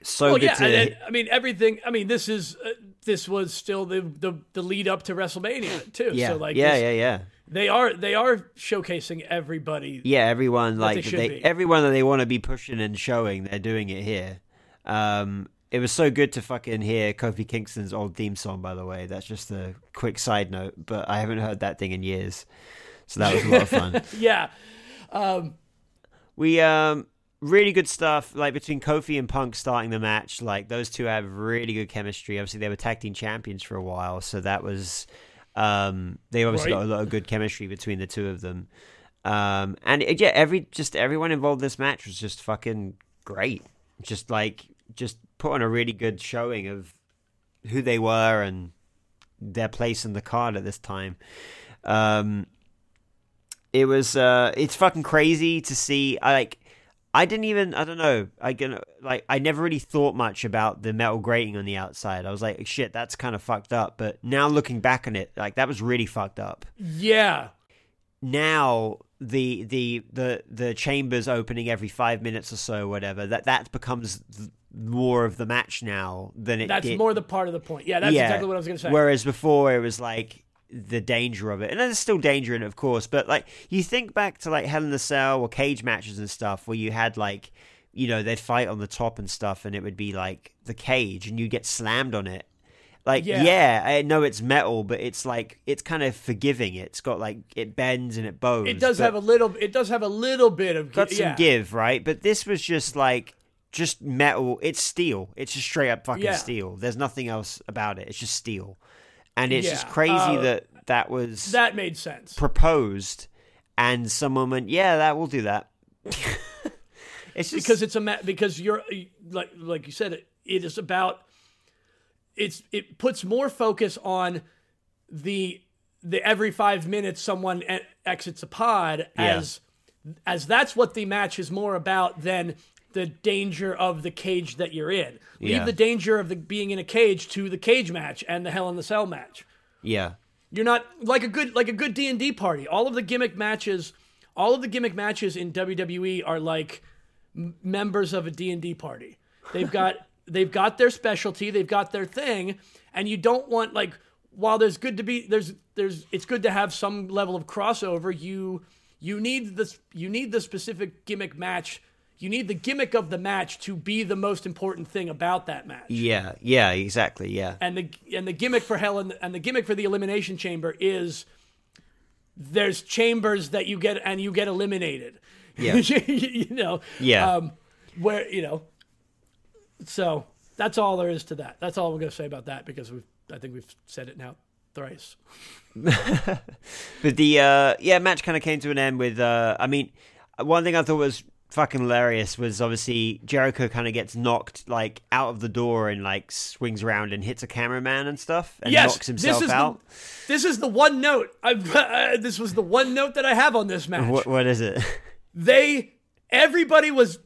so Well, good yeah, to and, and, I mean everything. I mean this is uh, this was still the, the the lead up to WrestleMania too. yeah, So like, yeah, this- yeah, yeah. they are they are showcasing everybody. Yeah, everyone like they they, everyone that they want to be pushing and showing, they're doing it here. Um, it was so good to fucking hear Kofi Kingston's old theme song. By the way, that's just a quick side note, but I haven't heard that thing in years, so that was a lot of fun. yeah. Um, we um really good stuff like between Kofi and Punk starting the match. Like those two have really good chemistry. Obviously, they were tag team champions for a while, so that was um they obviously Right. got a lot of good chemistry between the two of them. Um and it- yeah, every just everyone involved in this match was just fucking great. Just like just put on a really good showing of who they were and their place in the card at this time. Um it was uh it's fucking crazy to see I like I didn't even I don't know I can like I never really thought much about the metal grating on the outside. I was like shit that's kind of fucked up, but now looking back on it like that was really fucked up. yeah. Now the the the the chambers opening every 5 minutes or so whatever that that becomes th- more of the match now than it That's did. more the part of the point. Yeah, that's Yeah. exactly what I was going to say. Whereas before it was like the danger of it, and there's still danger in it, of course. But like you think back to like Hell in the Cell or cage matches and stuff, where you had like you know they'd fight on the top and stuff, and it would be like the cage, and you'd get slammed on it. Like Yeah. yeah. I know it's metal, but it's like it's kind of forgiving. It's got like it bends and it bows. it does have a little. It does have a little bit of. got some yeah. give, right? But this was just like just metal. It's steel. It's just straight up fucking Yeah. steel. There's nothing else about it. It's just steel, and it's just crazy uh, that that was That made sense. proposed, and someone went, "Yeah, that will do that." it's just because it's a ma- because you're like like you said it, it is about it's it puts more focus on the the every 5 minutes someone e- exits a pod Yeah. as as that's what the match is more about than the danger of the cage that you're in. Leave Yeah. the danger of the being in a cage to the cage match and the Hell in the Cell match. yeah, You're not like a good like a good D and D party. All of the gimmick matches, all of the gimmick matches in WWE are like m- members of a D and D party. They've got they've got their specialty, they've got their thing, and you don't want like while there's good to be there's there's it's good to have some level of crossover. You you need this you need the specific gimmick match. You need the gimmick of the match to be the most important thing about that match yeah, yeah, exactly, yeah, and the and the gimmick for hell and, and the gimmick for the elimination chamber is there's chambers that you get and you get eliminated. Yeah. you know. Yeah. Um, where you know. So that's all there is to that. That's all we're going to say about that because we've I think we've said it now thrice. But the uh yeah match kind of came to an end with uh I mean one thing I thought was fucking hilarious was obviously Jericho kind of gets knocked like out of the door and like swings around and hits a cameraman and stuff and yes, knocks himself this is out. The, this is the one note. I've, uh, this was the one note that I have on this match. What what is it? they everybody was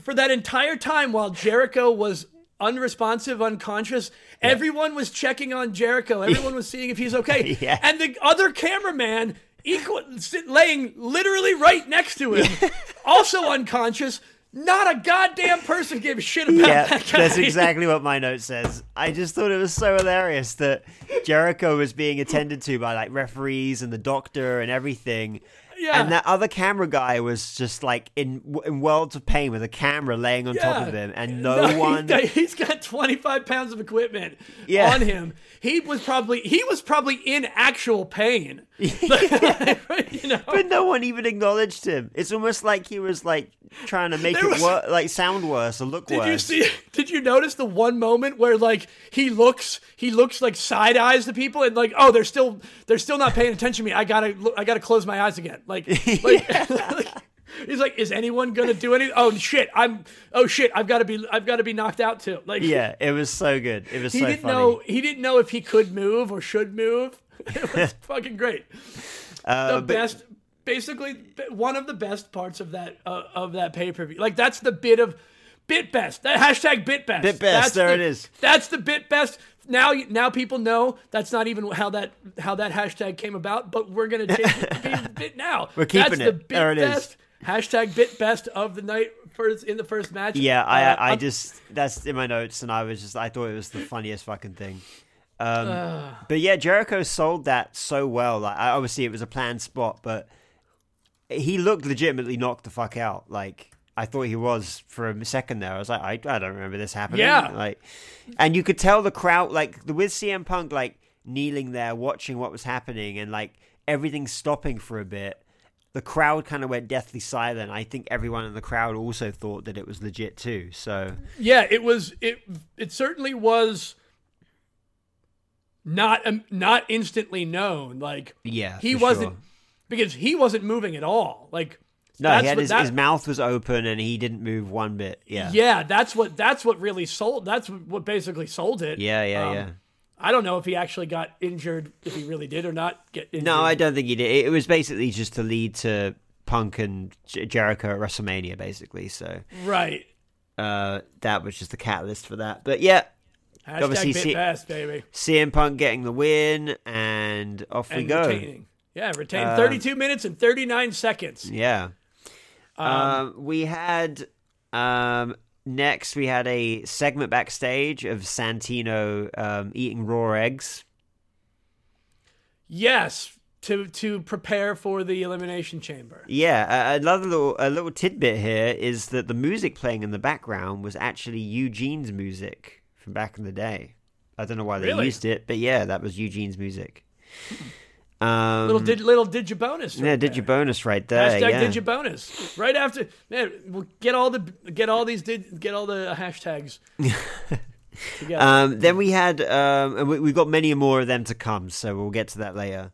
for that entire time while Jericho was unresponsive, unconscious, everyone was checking on Jericho. Everyone was seeing if he's okay. Yeah. And the other cameraman equal laying literally right next to him, also unconscious. Not a goddamn person gave a shit about yeah, that guy. that's exactly what my note says. I just thought it was so hilarious that Jericho was being attended to by like referees and the doctor and everything. Yeah. And that other camera guy was just like in in worlds of pain with a camera laying on top of him, and no, he's one. got- he's got 25 pounds of equipment Yeah. on him. He was probably he was probably in actual pain. you know? But no one even acknowledged him. It's almost like he was like trying to make There it was- wor- like sound worse or look Did worse. you see? Did you notice the one moment where like he looks, he looks like side eyes to people, and like, oh, they're still, they're still not paying attention to me. I gotta, I gotta close my eyes again. Like, like, like, he's like, is anyone gonna do anything? Oh shit, I'm, oh shit, I've got to be, I've got to be knocked out too. Like, Yeah, it was so good. It was he so didn't funny. know, he didn't know if he could move or should move. It was fucking great. Uh, The but- best, basically, one of the best parts of that uh, of that pay per view. Like that's the bit of bit best. That hashtag bit best. Bit best, That's there the- it is. That's the bit best. Now, now people know that's not even how that how that hashtag came about. But we're gonna change it bit now. We're keeping that's it. The bit There it is. best hashtag bit best of the night first in the first match. Yeah, I Uh, I I'm- just that's in my notes, and I was just I thought it was the funniest fucking thing. Um, but yeah, Jericho sold that so well. Like, obviously, it was a planned spot, but he looked legitimately knocked the fuck out. Like, I thought he was for a second there. I was like, I, I don't remember this happening. Yeah. like, and you could tell the crowd, like the with CM Punk, like kneeling there watching what was happening, and like everything stopping for a bit. The crowd kind of went deathly silent. I think everyone in the crowd also thought that it was legit too. So Yeah, it was. It it certainly was. Not um, not instantly known. Like yeah, he wasn't sure. because he wasn't moving at all. Like No, that's he had his, that- his mouth was open and he didn't move one bit. Yeah, yeah, that's what that's what really sold. That's what basically sold it. yeah, yeah, Um, yeah. I don't know if he actually got injured, if he really did or not get injured. No, I don't think he did. It was basically just to lead to Punk and Jericho at WrestleMania, basically. So Right. uh, that was just the catalyst for that. But yeah, Hashtag Obviously, pass, baby. CM Punk getting the win, and off we go. retaining. Yeah, retained Um, 32 minutes and 39 seconds. Yeah. Um, Um, we had um, next we had a segment backstage of Santino um, eating raw eggs. yes, to to prepare for the elimination chamber. Yeah, uh, another little a little tidbit here is that the music playing in the background was actually Eugene's music from back in the day. I don't know why they Really? used it, but yeah, that was Eugene's music. Um, Little did little did you bonus. yeah, right did you there. bonus right there? Hashtag yeah. did you bonus right after man. We'll get all the get all these did get all the hashtags. Um, then we had, um, and we, we've got many more of them to come, so we'll get to that later.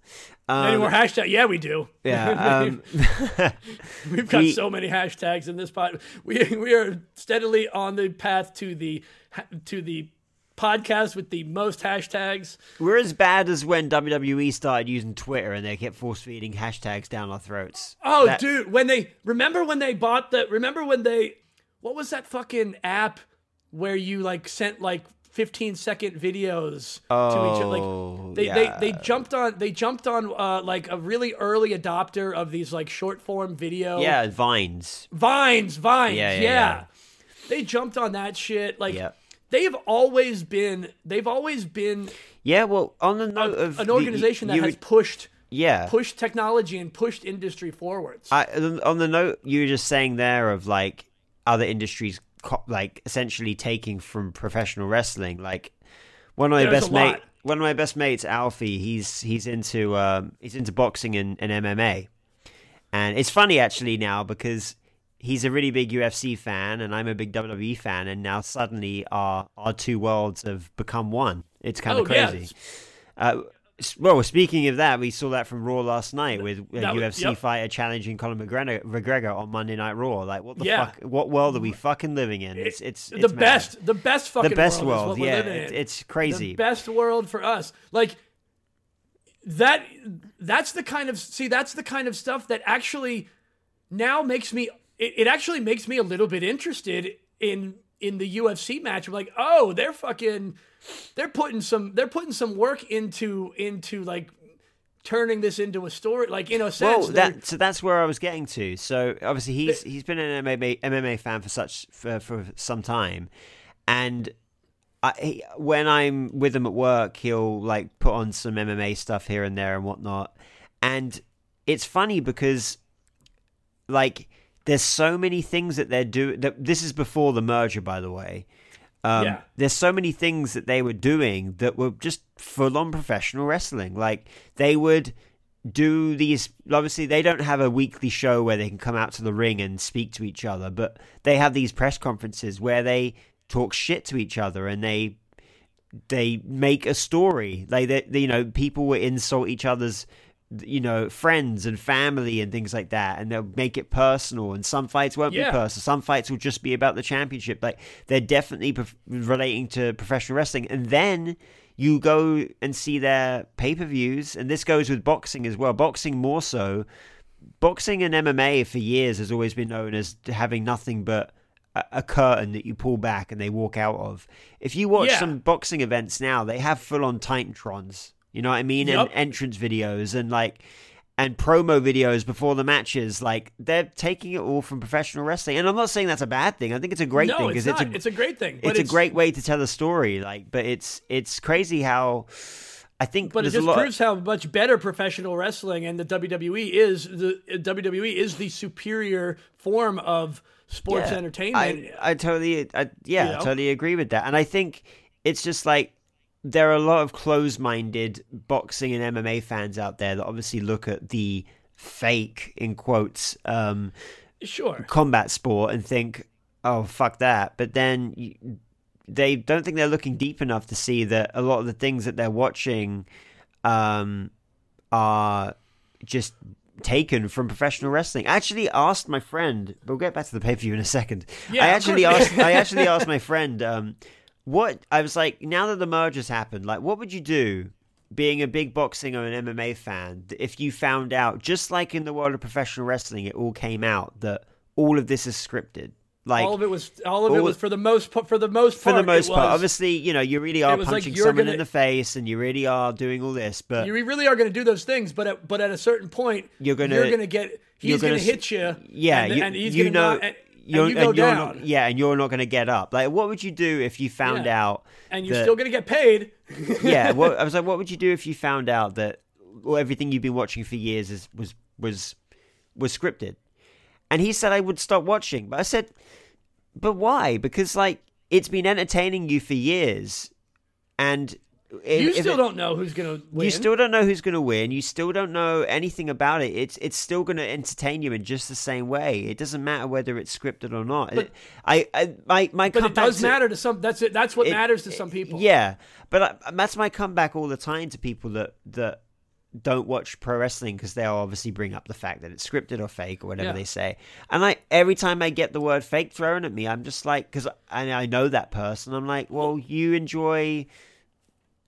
Um, Any more hashtag? Yeah, we do. yeah, um, We've got we- so many hashtags in this pod. We we are steadily on the path to the to the podcast with the most hashtags. we're as bad as when WWE started using Twitter and they kept force feeding hashtags down our throats. Oh, That- dude, when they remember when they bought the remember when they what was that fucking app where you like sent like 15 second videos to each other Oh, like they, yeah. they they jumped on they jumped on uh like a really early adopter of these like short form video Yeah, vines. vines vines Yeah, yeah, yeah, they jumped on that shit like. They've always been they've always been Yeah, well, on the a- note of an the- organization that you has would- pushed yeah, pushed technology and pushed industry forwards I, on the note you were just saying there of like other industries, co- like essentially taking from professional wrestling. Like one of my There's best a mate, one of my best mates, Alfie. He's he's into um, he's into boxing and, and MMA, and it's funny actually now because he's a really big UFC fan and I'm a big WWE fan, and now suddenly our our two worlds have become one. It's kind Oh, of yeah. crazy. Uh, s- well, speaking of that, we saw that from Raw last night with a That was- UFC yep. fighter challenging Conor McGregor, McGregor on Monday Night Raw. Like, what the Yeah. fuck? What world are we fucking living in? It's it's, it's the mad. best the best fucking the best world, is world. yeah, living it- in. it's crazy. the best world for us like that that's the kind of see that's the kind of stuff that actually now makes me it, it actually makes me a little bit interested in in the UFC match I'm like oh they're fucking they're putting some they're putting some work into into like turning this into a story. Like in a sense Well, that so that's where I was getting to. So obviously he's he's been an MMA MMA fan for such for, for some time, and I, he, when I'm with him at work, he'll like put on some MMA stuff here and there and whatnot, and it's funny because like there's so many things that they're doing. That this is before the merger, by the way. Um, Yeah. There's so many things that they were doing that were just full on professional wrestling. Like they would do these. Obviously, they don't have a weekly show where they can come out to the ring and speak to each other, but they have these press conferences where they talk shit to each other and they they make a story. Like they, they, you know, people will insult each other's, you know, friends and family and things like that, and they'll make it personal. And some fights won't Yeah. be personal. Some fights will just be about the championship. Like they're definitely prof- relating to professional wrestling. And then you go and see their pay per views, and this goes with boxing as well. Boxing more so. Boxing and MMA for years has always been known as having nothing but a, a curtain that you pull back and they walk out of. If you watch Yeah. some boxing events now, they have full on Titantrons. You know what I mean? Yup. And entrance videos and like and promo videos before the matches. Like they're taking it all from professional wrestling. And I'm not saying that's a bad thing. I think it's a great no thing it's because not it's a it's a great thing but it's, a great way to tell a story. Like, but it's it's crazy how I think But it just proves how much better professional wrestling and the WWE is. The WWE is the superior form of sports Yeah, entertainment. I, I totally, I, yeah, You I totally agree with that. And I think it's just like there are a lot of closed-minded boxing and MMA fans out there that obviously look at the fake, in quotes, um, sure. combat sport and think, oh fuck that. But then you, they don't think they're looking deep enough to see that a lot of the things that they're watching um, are just taken from professional wrestling. I actually asked my friend. We'll get back to the pay per view in a second. Yeah, I actually asked. I actually asked my friend. Um, what I was like. Now that the merge has happened, like, what would you do? Being a big boxing or an MMA fan, if you found out, just like in the world of professional wrestling, it all came out that all of this is scripted. Like all of it was all of it was for the most for the most for part. the most part, was- obviously, you know, you really are was like, punching someone gonna- in the face, and you really are doing all this, but you really are going to do those things, but at, but at a certain point, You're gonna- you're going to get you're he's going gonna hit you. yeah, and, you, and he's you going know, to and, you're, and you go and you're down, not, yeah, and you're not going to get up. Like, what would you do if you found Yeah. out? and you're that- still going to get paid. yeah, what, I was like, what would you do if you found out that everything you've been watching for years is was was was scripted? And he said I would stop watching, but I said, but why? Because like it's been entertaining you for years, and if, you still it- don't know who's going to win. You still don't know who's going to win. You still don't know anything about it. It's it's still going to entertain you in just the same way. It doesn't matter whether it's scripted or not. But- It- I, I my my but it does to- matter to some. That's it. That's what it- matters to some people. Yeah, but I, that's my comeback all the time to people that that don't watch pro wrestling because they'll obviously bring up the fact that it's scripted or fake or whatever Yeah. they say. And I every time I get the word fake thrown at me, I'm just like, because I, I know that person. I'm like, well, you enjoy.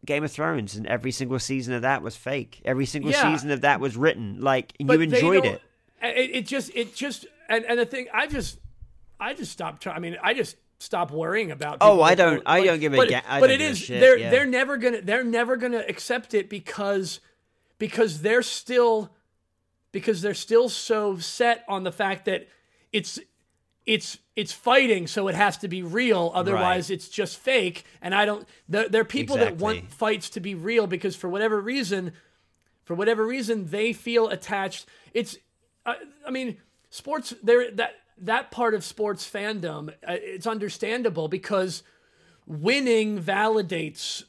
Game of Thrones and every single season of that was fake. Every single Yeah. season of that was written. Like you enjoyed it. It, it just, it just, and, and the thing, I just, I just stopped trying. I mean, I just stopped worrying about. Oh, I don't- I don't give a but, ga- I but don't it is. shit, They're yeah. they're never gonna they're never gonna accept it because because they're still because they're still so set on the fact that it's it's it's fighting so it has to be real otherwise it's just fake. And i don't there, there are people that want fights to be real because for whatever reason for whatever reason they feel attached. It's uh, i mean sports there that that part of sports fandom uh, it's understandable because winning validates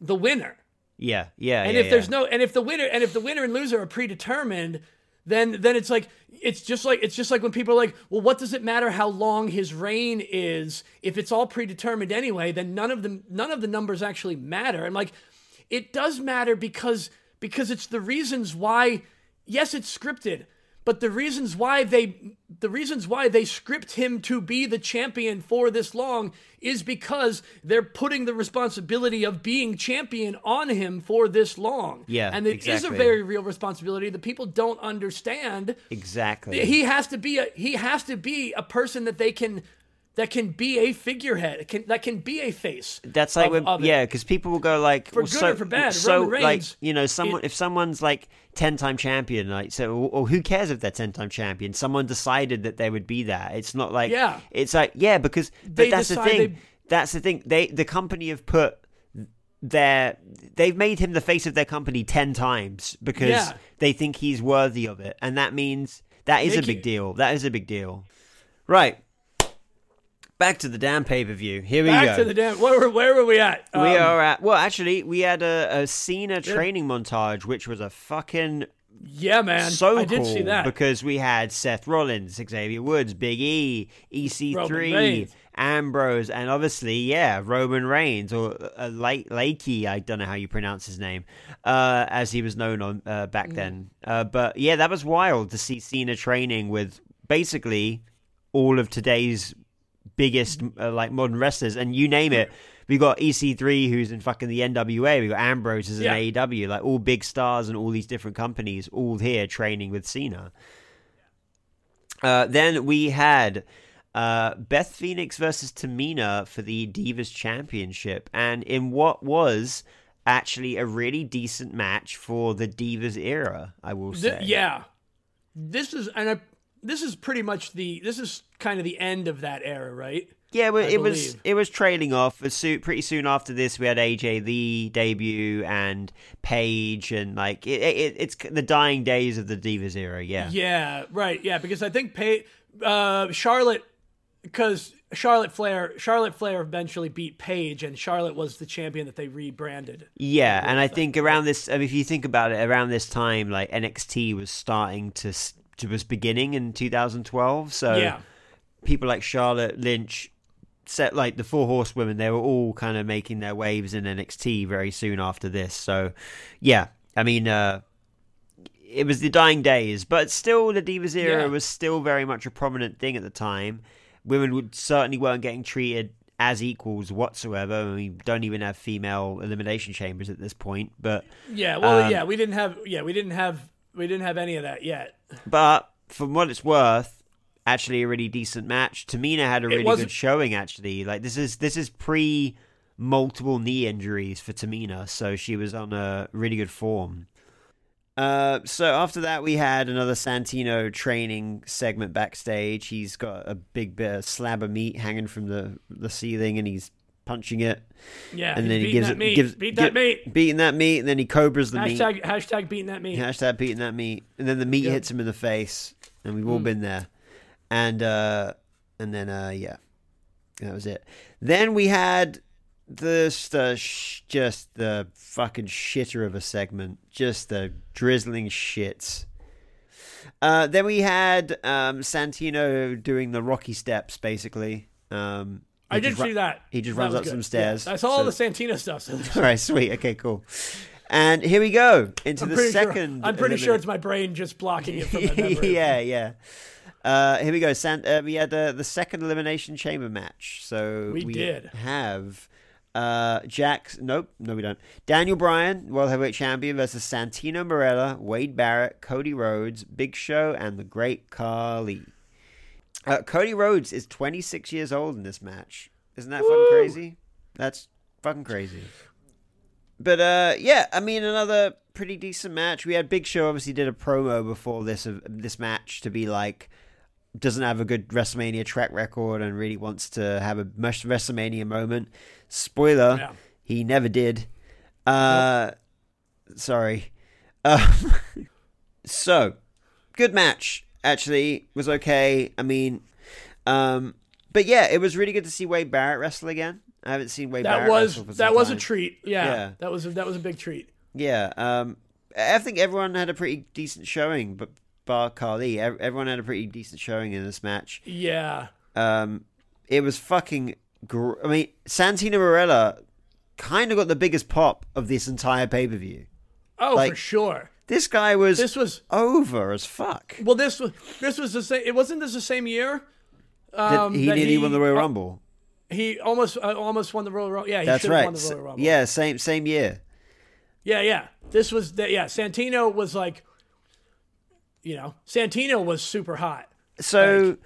the winner. Yeah, yeah. and yeah, if there's no and if the winner and if the winner and loser are predetermined then then it's like it's just like it's just like when people are like well what does it matter how long his reign is? If it's all predetermined anyway then none of the none of the numbers actually matter. And like it does matter because because it's the reasons why yes it's scripted but the reasons why they the reasons why they script him to be the champion for this long is because they're putting the responsibility of being champion on him for this long. Yeah, and it is a very real responsibility that people don't understand. exactly. He has to be a he has to be a person that they can that can be a figurehead, can, that can be a face. That's like of- when, of yeah, because people will go like, For well, good so, or for bad, So, Roman like, you know, someone it- if someone's like ten-time champion, like, so, or, or who cares if they're ten-time champion? Someone decided that they would be that. It's not like, Yeah. it's like, yeah, because but that's the thing. they- That's the thing. They the company have put their they've made him the face of their company ten times because Yeah. they think he's worthy of it, and that means that is a big it- deal. That is a big deal. Right. Back to the damn pay per view. Here we Back go. to the damn. Where were where were we at? We Um, are at well, actually, we had a, a Cena training montage, which was a fucking Yeah, man. so I did cool see that. because we had Seth Rollins, Xavier Woods, Big E, Roman EC3, Reigns. Ambrose, and obviously, yeah, Roman Reigns or uh, La- Leakee. I don't know how you pronounce his name, uh, as he was known on uh, Mm. back then. Uh, but yeah, that was wild to see Cena training with basically all of today's biggest uh, like modern wrestlers, and you name it. We've got EC3 who's in fucking the NWA. We've got Ambrose who's in Yeah. AEW. Like all big stars and all these different companies all here training with Cena. Uh, then we had uh, Beth Phoenix versus Tamina for the Divas Championship, and in what was actually a really decent match for the Divas era, I will Th- say. yeah, this is and I, this is pretty much the this is kind of the end of that era, right? Yeah, well, it was it was trailing off. Pretty soon after this, we had AJ Lee debut and Paige, and like it, it, it's the dying days of the Divas era. Yeah, Yeah, right. Yeah, because I think Pay, uh, Charlotte because Charlotte Flair, Charlotte Flair eventually beat Paige, and Charlotte was the champion that they rebranded. Yeah, and I think around this, I mean, if you think about it, around this time, like NXT was starting to was beginning in 2012. So Yeah, people like Charlotte Lynch, set like the Four Horsewomen, they were all kind of making their waves in NXT very soon after this. So, yeah, I mean, uh, it was the dying days, but still, the Divas era Yeah. was still very much a prominent thing at the time. Women would certainly weren't getting treated as equals whatsoever. We don't even have female elimination chambers at this point, but yeah. Well, Um, yeah, we didn't have, yeah, we didn't have, we didn't have any of that yet. But from what it's worth, actually a really decent match. Tamina had a really good showing. Actually, like this is this is pre multiple knee injuries for Tamina, so she was on a really good form. Uh, so after that, we had another Santino training segment backstage. He's got a big bit of slab of meat hanging from the the ceiling, and he's punching it. Yeah, and then he gives it meat. gives beat that gi- meat. beating that meat, and then he cobras the meat. Hashtag hashtag beating that meat. Hashtag beating that meat, and then the meat Yep. hits him in the face, and we've all been there. And uh, and then uh, yeah, that was it. Then we had this the sh- just the fucking shitter of a segment, just the drizzling shits. Uh, then we had um, Santino doing the Rocky steps, basically. Um, I did just ru- see that. he just That runs up good. some stairs, Yeah, I saw all so- the Santino stuff. So All right, sweet. Okay, cool. And here we go into I'm the second. sure. I'm pretty sure it's my brain just blocking it from my memory. yeah, yeah. Uh, here we go. San- uh, we had uh, the second elimination chamber match. So We did. have uh, Jack. Nope, no, we don't. Daniel Bryan, world heavyweight champion, versus Santino Marella, Wade Barrett, Cody Rhodes, Big Show, and the Great Khali. Uh, Cody Rhodes is 26 years old in this match. Isn't that fucking crazy? That's fucking crazy. But uh, yeah, I mean another pretty decent match. We had Big Show obviously did a promo before this of this match to be like doesn't have a good WrestleMania track record and really wants to have a WrestleMania moment. Spoiler, Yeah. he never did. Uh, sorry. Um, so good match. Actually, was okay. I mean, um, but yeah, it was really good to see Wade Barrett wrestle again. I haven't seen Wade Barrett. That Barrett was that was a treat. Yeah, Yeah. that was a, that was a big treat. Yeah, um, I think everyone had a pretty decent showing, but bar Khali, everyone had a pretty decent showing in this match. Yeah, Um, it was fucking. Gr- I mean, Santino Marella kind of got the biggest pop of this entire pay per view. oh Like- for sure. This guy was This was over as fuck. well. This was this was the same. It wasn't this the same year. That Um, he that nearly won the Royal oh, Rumble. He almost uh, almost won the Royal Rumble. Yeah, he That's right. won the Royal Rumble. Yeah, same same year. yeah, yeah. This was the, yeah. Santino was like, you know, Santino was super hot. So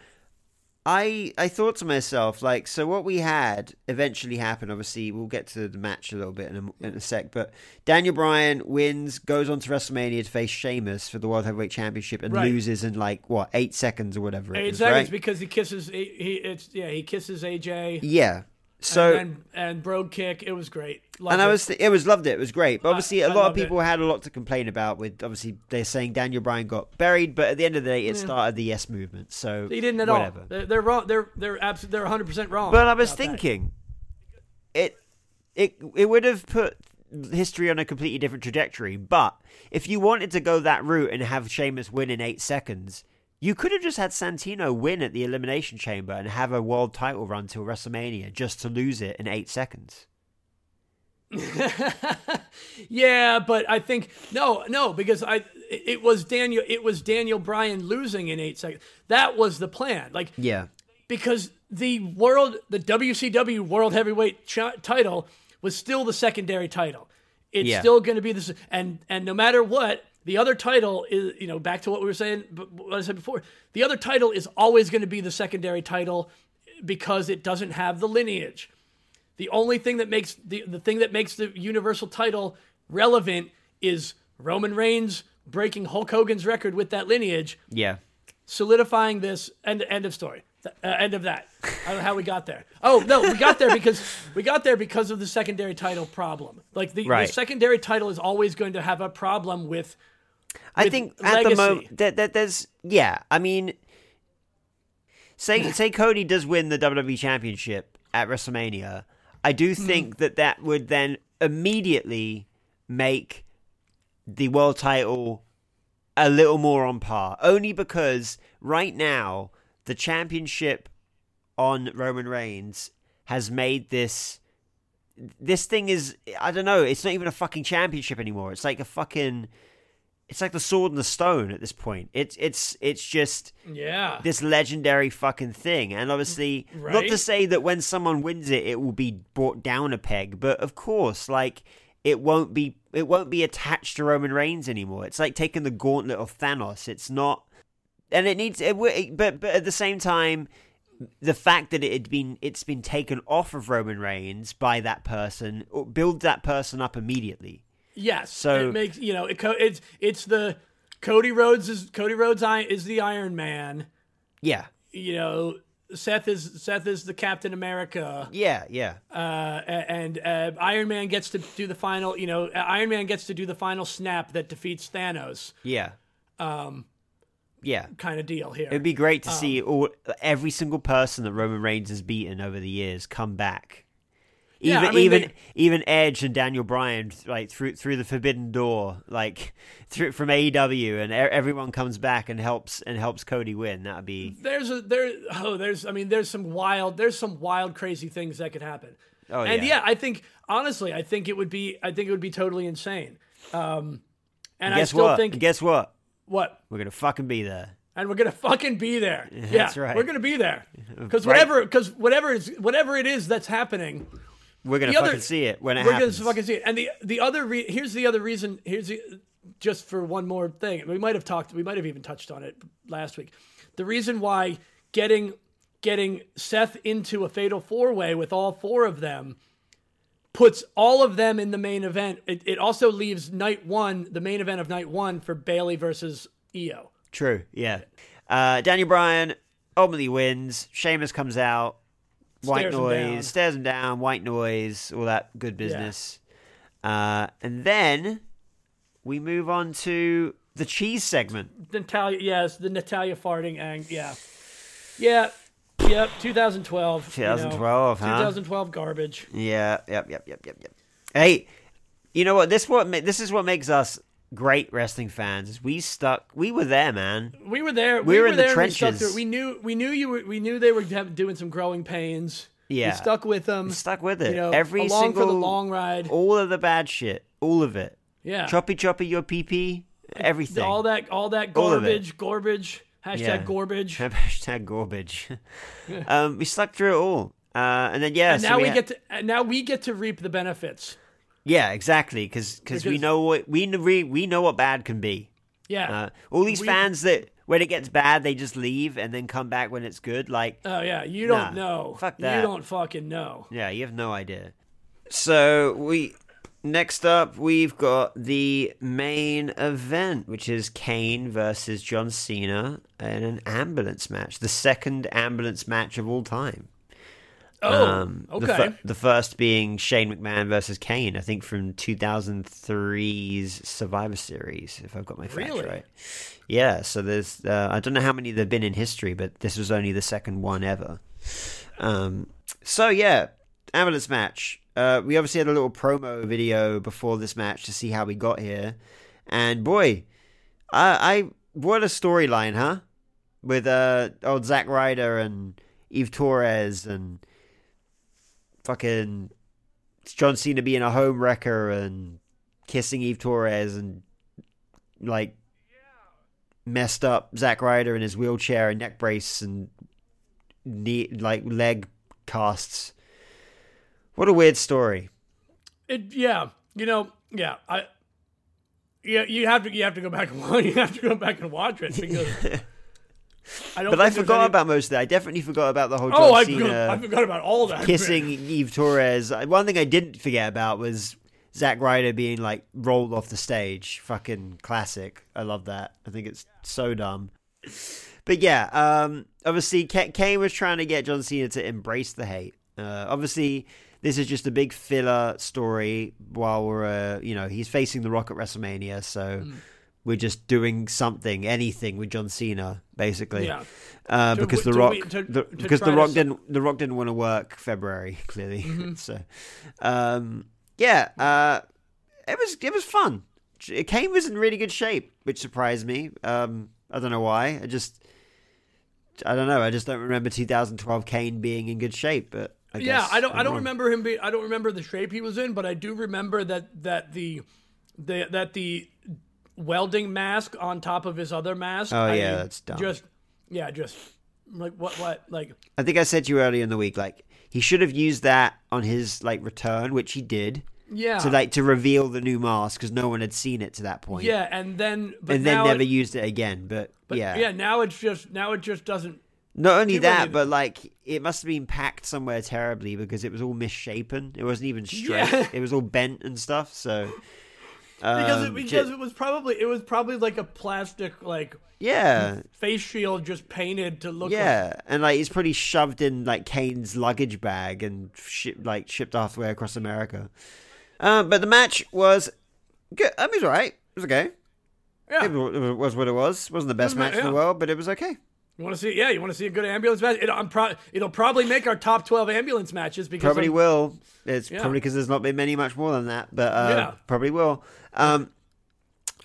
I I thought to myself like so what we had eventually happened obviously we'll get to the match a little bit in a, in a sec but Daniel Bryan wins goes on to WrestleMania to face Sheamus for the World Heavyweight Championship and Right. loses in like what 8 seconds or whatever it Eight was seconds right because he kisses. He, he it's yeah. He kisses AJ. yeah so and and Brogue kick. It was great. Loved and I was, it was loved it. It was great. But obviously, a I lot of loved it. people had a lot to complain about. With obviously, they're saying Daniel Bryan got buried, but at the end of the day, it started the yes movement. So He didn't at whatever. all. They're, they're wrong. They're they're absolutely they're 100 percent wrong. But I was about that. thinking, it it it would have put history on a completely different trajectory. But if you wanted to go that route and have Sheamus win in eight seconds, you could have just had Santino win at the Elimination Chamber and have a world title run till WrestleMania just to lose it in eight seconds. yeah, but I think no, no, because I it was Daniel. It was Daniel Bryan losing in eight seconds. That was the plan. Like Yeah, because the world, the WCW World Heavyweight ch- title was still the secondary title. It's Yeah. still going to be this, and and no matter what, the other title is, you know, back to what we were saying, what I said before, the other title is always going to be the secondary title because it doesn't have the lineage. The only thing that makes the the thing that makes the Universal title relevant is Roman Reigns breaking Hulk Hogan's record with that lineage yeah. solidifying this end end of story uh, end of that i don't know how we got there oh no we got there because we got there because of the secondary title problem like the, Right. the secondary title is always going to have a problem with I think at the moment that, that there's yeah. I mean, say say Cody does win the WWE Championship at WrestleMania, I do Hmm. think that that would then immediately make the world title a little more on par. Only because right now the championship on Roman Reigns has made this this thing is I don't know, it's not even a fucking championship anymore. It's like a fucking it's like the sword and the stone at this point. It's it's it's just Yeah. this legendary fucking thing. And obviously, not to say that when someone wins it, it will be brought down a peg, but of course, like it won't be it won't be attached to Roman Reigns anymore. It's like taking the gauntlet of Thanos. It's not, and it needs. It, but but at the same time. The fact that it had been it's been taken off of Roman Reigns by that person build that person up immediately. Yes. So- it makes you know it. co- It's it's the Cody Rhodes is Cody Rhodes I- is the Iron Man. Yeah, You know, Seth is Seth is the Captain America. yeah, yeah. Uh, and uh, Iron Man gets to do the final. You know, Iron Man gets to do the final snap that defeats Thanos. Yeah. Um yeah. Kind of deal here. It'd be great to Um, see all every single person that Roman Reigns has beaten over the years come back. Yeah, Even I mean, even they- even Edge and Daniel Bryan like through through the forbidden door like through from AEW and everyone comes back and helps and helps Cody win. That would be there's a there oh there's I mean there's some wild there's some wild crazy things that could happen. Oh, and yeah. yeah, I think honestly I think it would be I think it would be totally insane. Um, and I guess still what? think guess what? what We're gonna fucking be there. and we're gonna fucking be there. yeah, That's right. We're gonna be there because Right. whatever because whatever is whatever it is that's happening, We're gonna The other- fucking see it when it we're happens. gonna fucking see it. And the the other re- here's the other reason. Here's the, just for one more thing. We might have talked. We might have even touched on it last week. The reason why getting getting Seth into a fatal four way with all four of them puts all of them in the main event. It, it also leaves night one, the main event of night one, for Bayley versus Io. True. Yeah. Uh, Daniel Bryan ultimately wins. Sheamus comes out. White Stares him down. noise, stares him down, white noise, all that good business. Uh, and then we move on to the cheese segment. Natalya, yes, the Natalya farting ang, yeah, yeah, yep. 2012. you know, 2012, huh? 2012 garbage. Yeah, yep, yep, yep, yep, yep. Hey, you know what? This what this is what makes us great wrestling fans. Is we stuck. We were there, man. We were there. We We, were in the there. we stuck trenches. through it. We knew. We knew you were. We knew they were doing some growing pains. Yeah. We stuck with them. we Stuck with it. You know, Every along single for the long ride. all of the bad shit, all of it. Yeah. Choppy, choppy, your PP, everything. all that. All that All of it. garbage. Garbage. Hashtag Yeah. garbage. Hashtag garbage. um, we stuck through it all, uh, and then yeah, And so now we, ha- get to. Now we get to reap the benefits. Yeah, exactly, because we Because- know what we we we know what bad can be. Yeah. Uh, all these We- fans that when it gets bad, they just leave and then come back when it's good. Like, oh yeah. You don't Nah, know. fuck that. You don't fucking know. yeah, you have no idea. So we next up we've got the main event, which is Kane versus John Cena in an ambulance match, the second ambulance match of all time. Oh. Um, okay. The, the first being Shane McMahon versus Kane, I think from 2003's Survivor Series, if I've got my facts Really? right. Yeah, so there's, uh, I don't know how many there've been in history, but this was only the second one ever. Um, so yeah, ambulance match. Uh, we obviously had a little promo video before this match to see how we got here, and boy, I, I what a storyline, huh? With uh, old Zack Ryder and Eve Torres and fucking John Cena being a home wrecker and kissing Eve Torres and like messed up Zack Ryder in his wheelchair and neck brace and knee like leg casts. What a weird story. It, yeah, you know, yeah, I, yeah, you have to, you have to go back and watch, you have to go back and watch it because I don't. But I forgot any- about most of that. I definitely forgot about the whole John Oh, I Cena forgot, I forgot about all that. kissing Eve Torres. One thing I didn't forget about was Zack Ryder being like rolled off the stage. Fucking classic. I love that. I think it's so dumb. But yeah, um, obviously Ka- Kane was trying to get John Cena to embrace the hate. Uh, obviously, this is just a big filler story while we're, uh, you know, he's facing The Rock at WrestleMania. So we're just doing something, anything with John Cena, basically. Yeah. Uh, To because the Rock, we- to- the, to because the Rock s- didn't, the Rock didn't want to work February, clearly. Mm-hmm. so, um, yeah, uh, it was it was fun. Kane was in really good shape, which surprised me. Um, I don't know why. I just, I don't know. I just don't remember 2012 Kane being in good shape. But I yeah, I don't. I'm I don't wrong. remember him. Be, I don't remember the shape he was in, but I do remember that that the, the that the welding mask on top of his other mask. Oh, I yeah, mean, that's dumb. Just yeah, just like what what like I think I said to you earlier in the week, like he should have used that on his like return, which he did, yeah to like to reveal the new mask because no one had seen it to that point. yeah, and then but and then never it, used it again. But, but yeah, yeah now it's just now it just doesn't. not only that, need- but like it must have been packed somewhere terribly because it was all misshapen. It wasn't even straight. Yeah. It was all bent and stuff. So Because, it, um, because it was probably it was probably like a plastic like yeah, face shield just painted to look like yeah, and like it's pretty shoved in like Kane's luggage bag and shipped like shipped halfway across America. Uh, but the match was good. I mean, it was alright. It was okay. yeah. It was it was what it was. wasn't the best was match about- in the world, but it was okay. You want to see? Yeah, you want to see a good ambulance match? It, I'm pro- it'll probably make our top twelve ambulance matches because Probably I'm- will. It's Yeah. probably because there's not been many much more than that, but uh, Yeah. probably will. Um,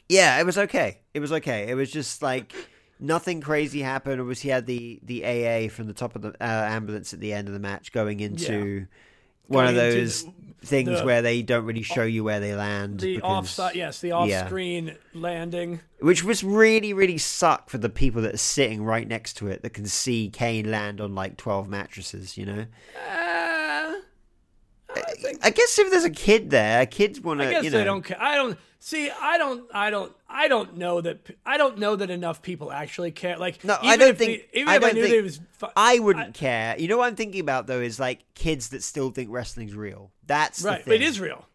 yeah, it was okay. It was okay. It was just like nothing crazy happened. Obviously, he had the the AA from the top of the uh, ambulance at the end of the match going into one of those things the- where they don't really show you where they land. the because- offside. Yes, the off-screen landing. which was really really suck for the people that are sitting right next to it that can see Kane land on like twelve mattresses. You know. Uh, I think. I guess if there's a kid there, kids want to. I guess you know, they don't. ca- I don't see. I don't. I don't. I don't know that. I don't know that enough people actually care. Like, No, even I don't if think- The, even I if I knew think- was. I wouldn't care. You know what I'm thinking about though is like kids that still think wrestling's real. That's the right. It is real.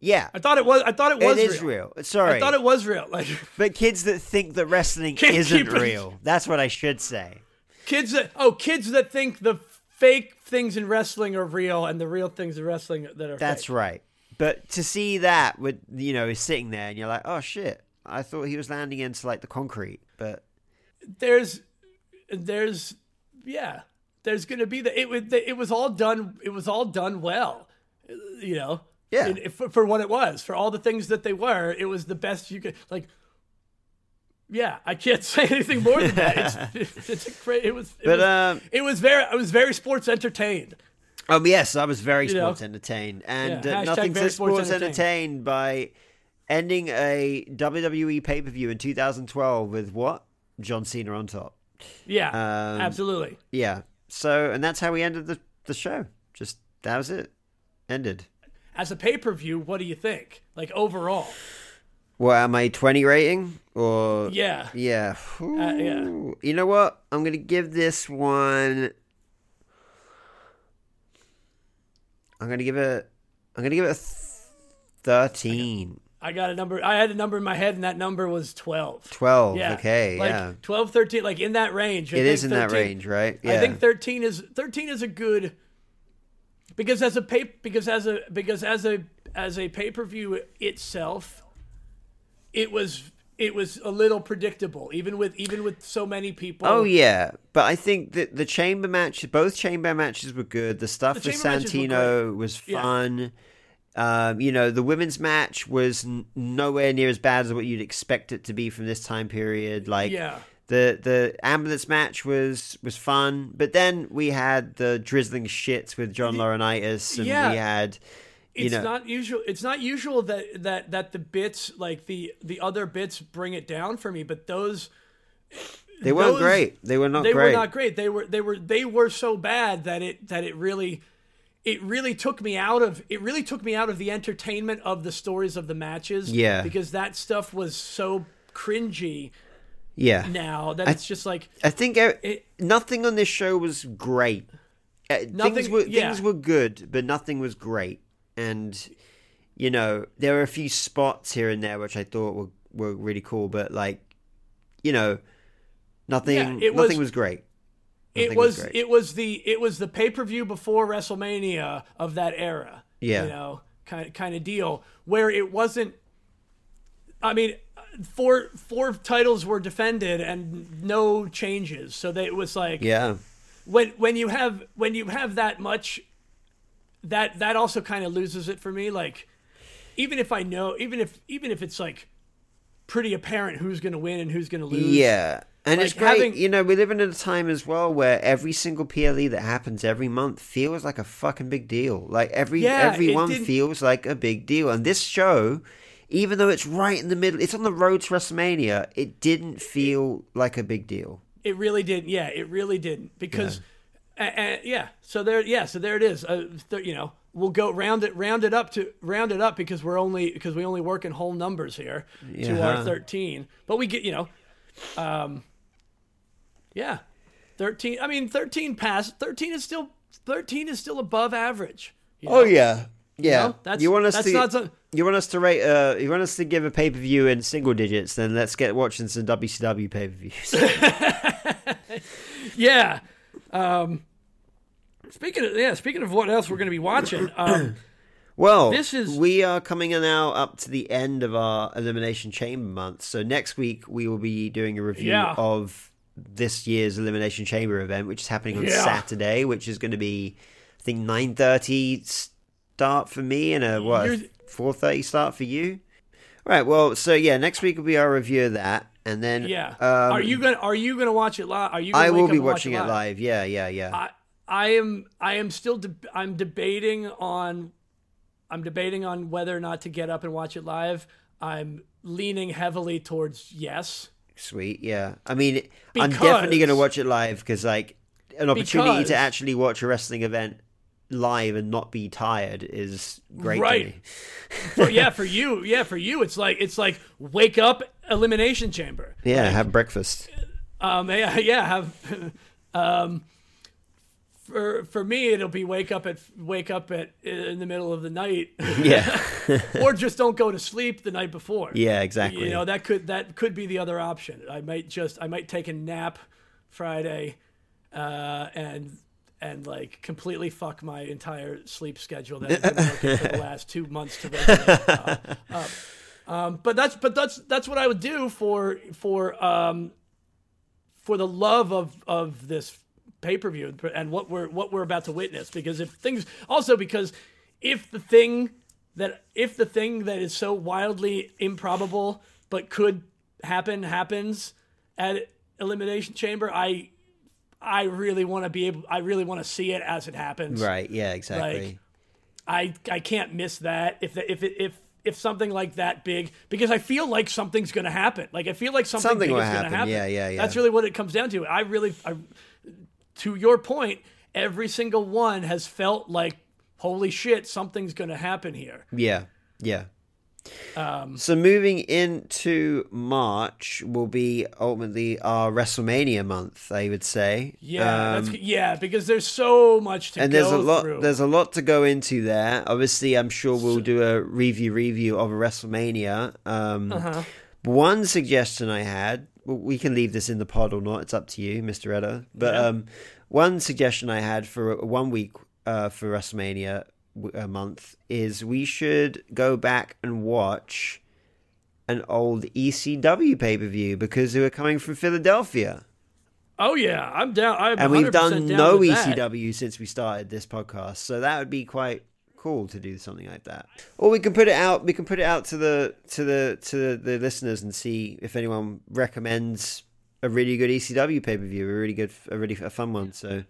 Yeah, I thought it was. I thought it was it is real. Sorry, I thought it was real. Like but kids that think that wrestling isn't real. That's what I should say. kids that. Oh, kids that think the fake things in wrestling are real and the real things in wrestling that are. That's fake. right. But to see that with you know is sitting there and you're like, oh shit, I thought he was landing into like the concrete, but there's there's yeah there's gonna be the it was it was all done it was all done well you know Yeah. In- for, for what it was for all the things that they were it was the best you could like yeah i can't say anything more than that it's, it's a great it was it, but was, um, it was very i was very sports entertained Um, yes, I was very You know? sports entertained, and Yeah, uh, nothing says sports sports entertained by ending a WWE pay per view in 2012 with what John Cena on top. yeah Um, absolutely Yeah. So, and that's how we ended the the show. Just that was it. Ended. as a pay-per-view what do you think like overall What am I 20 rating or yeah Yeah. Uh, yeah. You know what? I'm gonna give this one. I'm gonna give it. I'm gonna give it a th- thirteen. i got a number i had a number in my head and that number was 12 12. Yeah. Okay. Like yeah. 12, 13, like in that range. I It is in that range, right? Yeah. I think 13 is 13 is a good because as a pay because as a because as a as a pay-per-view itself it was it was a little predictable even with even with so many people. Oh yeah, but I think that the chamber match, both chamber matches were good. The stuff The with matches Santino was Yeah. fun. Um, you know, the women's match was n- nowhere near as bad as what you'd expect it to be from this time period. Like, Yeah. the the ambulance match was was fun, but then we had the drizzling shits with John Laurinaitis, and Yeah. we had, you it's know, not usual it's not usual that that that the bits like the the other bits bring it down for me but those they weren't those- great. They were not they great. were not great. They were they were they were so bad that it that it really it really took me out of it really took me out of the entertainment of the stories of the matches. Yeah. Because that stuff was so cringy yeah, now that it's just like I think It- nothing on this show was great. Uh, things Nothing- were yeah. things were good, but nothing was great. And you know, there were a few spots here and there which I thought were were really cool, but like, you know, nothing Yeah, it nothing was- was great. it Nothing was great. it was the it was the pay-per-view before WrestleMania of that era. Yeah. You know, kind kind of deal where it wasn't I mean, four four titles were defended and no changes. So they, it was like Yeah. when when you have when you have that much that that also kind of loses it for me like even if i know even if even if it's like pretty apparent who's going to win and who's going to lose Yeah. And it's great, having- you know, we live in a time as well where every single PLE that happens every month feels like a fucking big deal. Like every Yeah, every one feels like a big deal. And this show, even though it's right in the middle, it's on the road to WrestleMania, it didn't feel like a big deal. it really didn't yeah it really didn't because yeah, yeah so there yeah so there it is uh, th- you know we'll go round it round it up to round it up because we're only because we only work in whole numbers here to our 13 but we get you know um yeah 13 i mean 13 pass 13 is still 13 is still above average you Oh know? yeah. Yeah. know, that's- you want us that's to not some- you want us to rate uh you want us to give a pay per view in single digits, then let's get watching some WCW pay per views. yeah um speaking of yeah speaking of what else we're going to be watching um Well, This is- we are coming now up to the end of our Elimination Chamber month. So next week we will be doing a review Yeah. of this year's Elimination Chamber event, which is happening on Yeah. Saturday, which is going to be, I think, nine thirty start for me and a what four thirty start for you. All right. Well, so yeah, next week will be our review of that, and then yeah um, are you gonna are you gonna watch it live are you gonna I will be and watch watching it live. Yeah, yeah, yeah. I I am I am still deb I'm debating on I'm debating on whether or not to get up and watch it live. I'm leaning heavily towards yes. Sweet, yeah. I mean, I'm definitely going to watch it live because, like, an opportunity Because- to actually watch a wrestling event live and not be tired is great Right. For, yeah, for you, yeah, for you, it's like it's like wake up, elimination chamber. Yeah, have breakfast. Um, yeah, yeah, have. Um, for for me, it'll be wake up at wake up at in the middle of the night, Yeah, or just don't go to sleep the night before. yeah, exactly. You know that could that could be the other option. I might just I might take a nap Friday, uh, and and like completely fuck my entire sleep schedule that I've been working for the last two months to regulate. Uh, up. Um, but that's but that's that's what I would do for for um, for the love of of this pay per view and what we're what we're about to witness. Because if things also because if the thing that if the thing that is so wildly improbable but could happen happens at elimination chamber, I I really want to be able I really want to see it as it happens. right? Yeah, exactly. I I can't miss that if the, if it, if if something like that big because I feel like something's going to happen. Like I feel like something, Something big is going to happen. happen. Yeah, yeah, yeah. That's really what it comes down to. I really I, to your point, every single one has felt like holy shit, something's going to happen here. yeah, yeah. Um, So moving into March will be ultimately our WrestleMania month, I would say. yeah, Um, that's, yeah, because there's so much to and go there's a lot through. there's a lot to go into there obviously i'm sure we'll do a review review of a wrestlemania um Uh-huh. one suggestion i had well, we can leave this in the pod or not it's up to you mr edda but Yeah. um one suggestion i had for one week uh for wrestlemania a month is we should go back and watch an old ecw pay-per-view because they were coming from philadelphia oh yeah, I'm down. I'm and we've 100% done no with that. ECW since we started this podcast, so that would be quite cool to do something like that. Or we can put it out. We can put it out to the to the to the listeners and see if anyone recommends a really good ECW pay per view, a really good, a really a fun one. So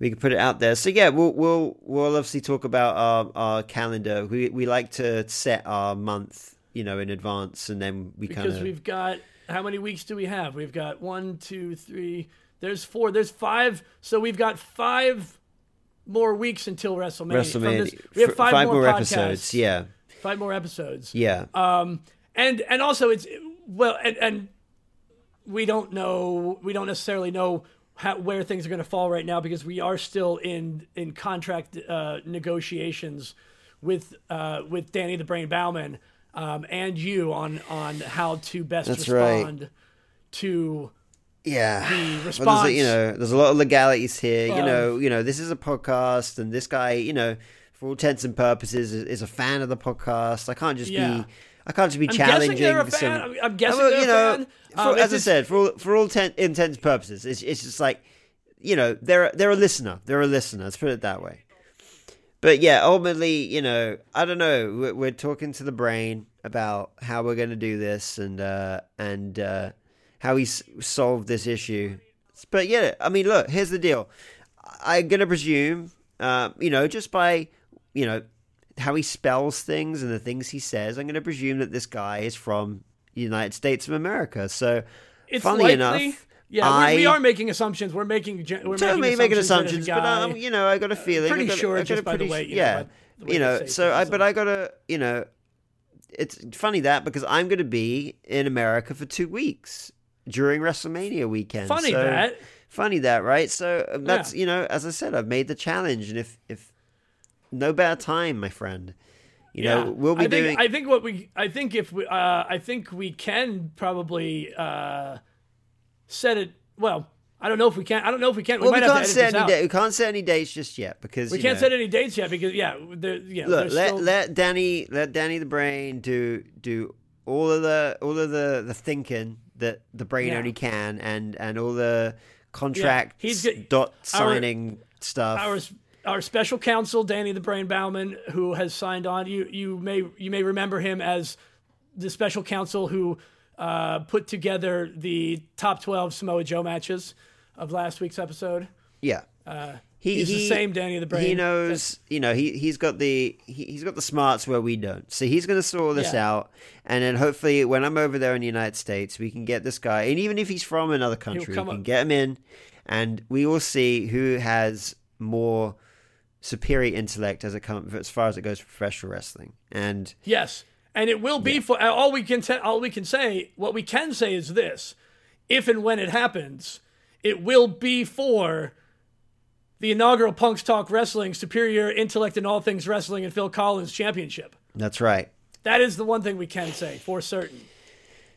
we can put it out there. So yeah, we'll we'll we'll obviously talk about our our calendar. We we like to set our month, you know, in advance, and then we kind because we've got how many weeks do we have? We've got one, two, three. There's four. There's five. So we've got five more weeks until WrestleMania. WrestleMania. this- we have f- five, more, podcasts, episodes. Yeah, five more episodes. yeah. Um, and and also it's well, and and we don't know. We don't necessarily know. How, where things are going to fall right now because we are still in in contract uh, negotiations with uh, with Danny the Brain Bauman um, and you on on how to best That's right. respond to yeah the Well, there's response. a, you know, there's a lot of legalities here. you know, you know, this is a podcast, and this guy, you know, for all intents and purposes, is, is a fan of the podcast. I can't just Yeah. be, I can't just be I'm challenging. guessing they're a some- fan. I'm- guessing well, they're a you know, fan. for- Um, as I said, for all, for all ten, intents and purposes, it's, it's just like you know they're they're a listener. They're a listener. Let's put it that way. But yeah, ultimately, you know, I don't know. We're, we're talking to the brain about how we're going to do this and uh, and uh, how we s- solve this issue. But yeah, I mean, look, here's the deal. I'm going to presume, uh, you know, just by you know how he spells things and the things he says, I'm going to presume that this guy is from the United States of America. So, It's funny likely, enough, Yeah, I, we, are making assumptions. We're making we're totally making making assumptions. that but um, you know, I got a feeling. pretty got, sure got just by the way, you yeah, the way you know. So, I, but I got a, you know, it's funny that because I'm going to be in America for two weeks during WrestleMania weekend. funny so, that. funny that, right? So um, that's you know, as I said, I've made the challenge, and if if no better time, my friend, you know, we'll be I think, doing. I think what we. I think if we. Uh, I think we can probably uh, set it. Well, I don't know if we can. I don't know if we can. We well, we might have can't to set any date. We can't set any dates just yet because We can't know, set any dates yet because yeah, you know, Look, let still, let Danny let Danny the brain do do all of the all of the the thinking that the brain Yeah. only can, and and all the contract he's get- dot our- signing stuff. our our special counsel Danny the Brain Bauman, who has signed on. You you may you may remember him as the special counsel who uh, put together the top twelve Samoa Joe matches of last week's episode. yeah. Uh, He, he's the same Danny the Brain. He knows, you know, he he's got the he, he's got the smarts where we don't. So he's going to sort all this Yeah. out, and then hopefully when I'm over there in the United States, we can get this guy, and even if he's from another country, we can up- get him in, and we will see who has more superior intellect as it comes as far as it goes for professional wrestling. And Yes, and it will be for all we can. Te- all we can say. What we can say is this: if and when it happens, it will be for the inaugural Punks Talk Wrestling Superior Intellect in All Things Wrestling and Phil Collins Championship. that's right. That is the one thing we can say for certain.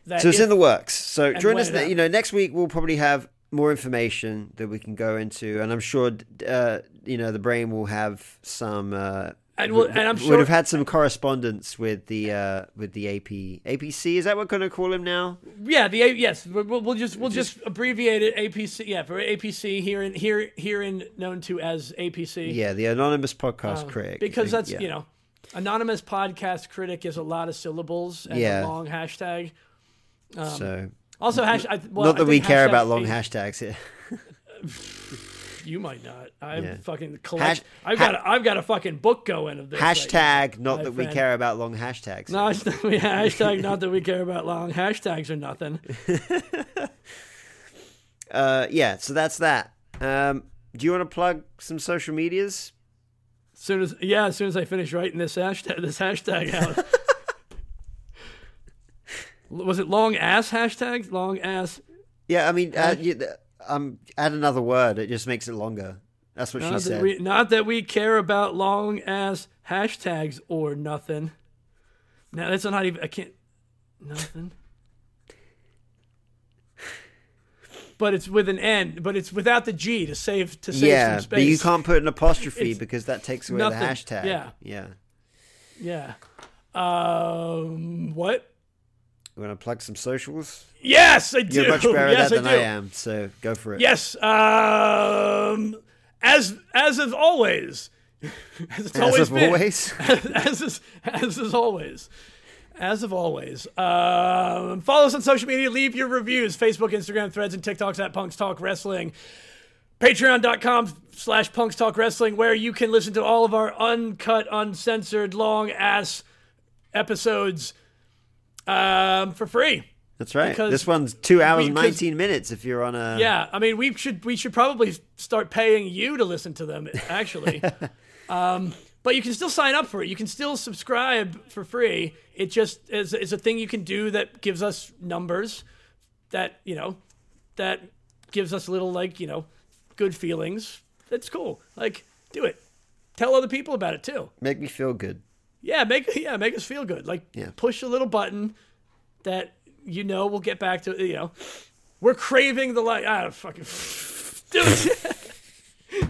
That So it's in the works. So join us. ne- You know, next week we'll probably have more information that we can go into, and I'm sure uh, you know the brain will have some. Uh, And we'll- and I'm sure would have had some correspondence with the uh, with the AP APC. Is that what we're going to call him now? yeah, the A- yes, we'll, we'll just we'll just abbreviate it APC. Yeah, for APC here in here here herein known to as APC. Yeah, the anonymous podcast critic. Um, because that's Yeah. you know, anonymous podcast critic is a lot of syllables and Yeah. a long hashtag. so. Also, hash. I, well, Not that we care about long hashtags here. You might not. I'm Yeah. fucking collect. Hash- I've ha- got. A, I've got a fucking book going of this. Hashtag not that we care about long hashtags. No, it's not, yeah, hashtag not that we care about long hashtags or nothing. Uh, yeah, so that's that. Um, do you want to plug some social medias? As soon as yeah, as soon as I finish writing this hashtag, this hashtag out. Was it long ass hashtag? Long ass. Yeah, I mean, uh, you, um, add another word. It just makes it longer. That's what she that, said. we, not that we care about long ass hashtags or nothing. Now that's not even. I can't. Nothing. But it's with an N. But it's without the G to save to save yeah, some space. but you can't put an apostrophe It's because that takes away nothing. the hashtag. Yeah. yeah. Yeah. Um. What? You want to plug some socials? Yes, I do. You're much better yes, at that than I, I, am, so go for it. Yes. Um. As as of always, as it's As always of been. always. as is, as is always. As of always. Um, follow us on social media. Leave your reviews. Facebook, Instagram, threads, and TikToks at Punks Talk Wrestling. Patreon.com slash Punks Talk Wrestling, where you can listen to all of our uncut, uncensored, long ass episodes um, for free. That's right. Because this one's two hours and 19 minutes if you're on a. Yeah, I mean, we should we should probably start paying you to listen to them. Actually, um, but you can still sign up for it. You can still subscribe for free. It just is, is a thing you can do that gives us numbers. That you know, that gives us a little like you know, good feelings. That's cool. Like, do it. Tell other people about it too. Make me feel good. Yeah, make yeah, make us feel good. Like Yeah. push a little button that you know we'll get back to you know. We're craving the light. Ah, fucking dude.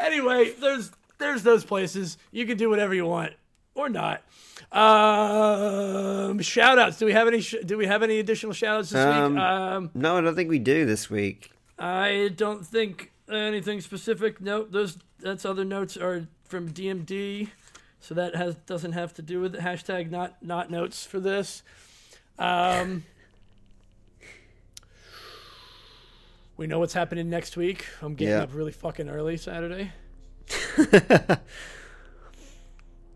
anyway, there's there's those places. You can do whatever you want. or not. Um, shout outs. Do we have any? Sh- do we have any additional shout outs this Um, week? Um, No, I don't think we do this week. I don't think anything specific. No, those that's other notes are from DMD, so that has doesn't have to do with it. Hashtag not not notes for this. Um, we know what's happening next week. I'm getting Yeah. up really fucking early Saturday.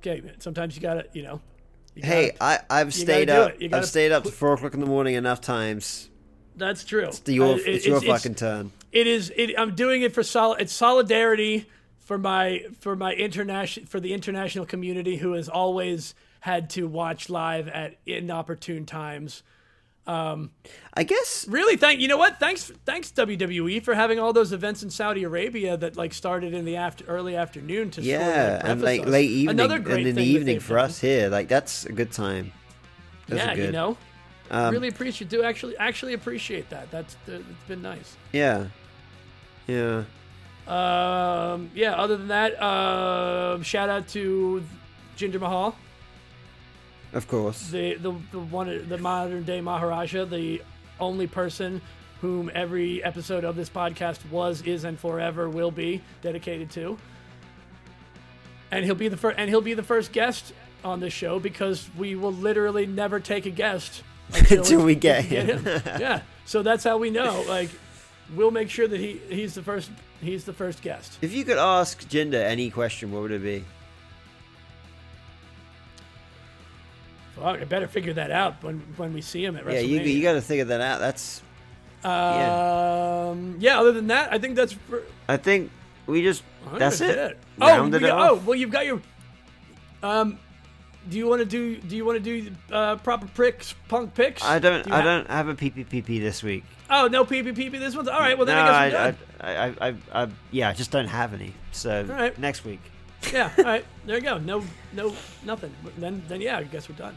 okay, sometimes you gotta, you know. you Hey, gotta- I, I've stayed gotta up. I've gotta stayed up to four o'clock in the morning enough times. that's true. It's your, Uh, it- it's your fucking turn. it is it, i'm doing it for sol- it's solidarity for my for my international for the international community who has always had to watch live at inopportune times I guess. really thank you know what thanks thanks wwe for having all those events in saudi arabia that like started in the after early afternoon to Yeah, and like us. late evening, Another and great in the evening for done. us here, like that's a good time. Those yeah good. you know Um, really appreciate do actually actually appreciate that that's it's been nice Yeah, yeah. Um, yeah. Other than that, um, shout out to Jinder Mahal, Of course. the the the one the modern day Maharaja, the only person whom every episode of this podcast was, is, and forever will be dedicated to. And he'll be the first, and he'll be the first guest on this show because we will literally never take a guest Until we get him. yeah. So that's how we know. Like, we'll make sure that he he's the first he's the first guest. If you could ask Jinder any question, what would it be? Fuck, I better figure that out when when we see him at Yeah, you you got to figure that out. That's. Um, yeah. Other than that, I think that's. For, I think we just. That's it. it. Oh, we it oh, well, you've got your. Um, do you want to do? Do you want to do uh, proper pricks, punk picks? I don't. Do I don't have a PPPP this week. Oh no, PPP this one's all right. Well, then no, I guess I, we're done. I, I, I, I, yeah, I just don't have any. So right. next week. yeah, all right. There you go. No, no, nothing. Then, then yeah, I guess we're done.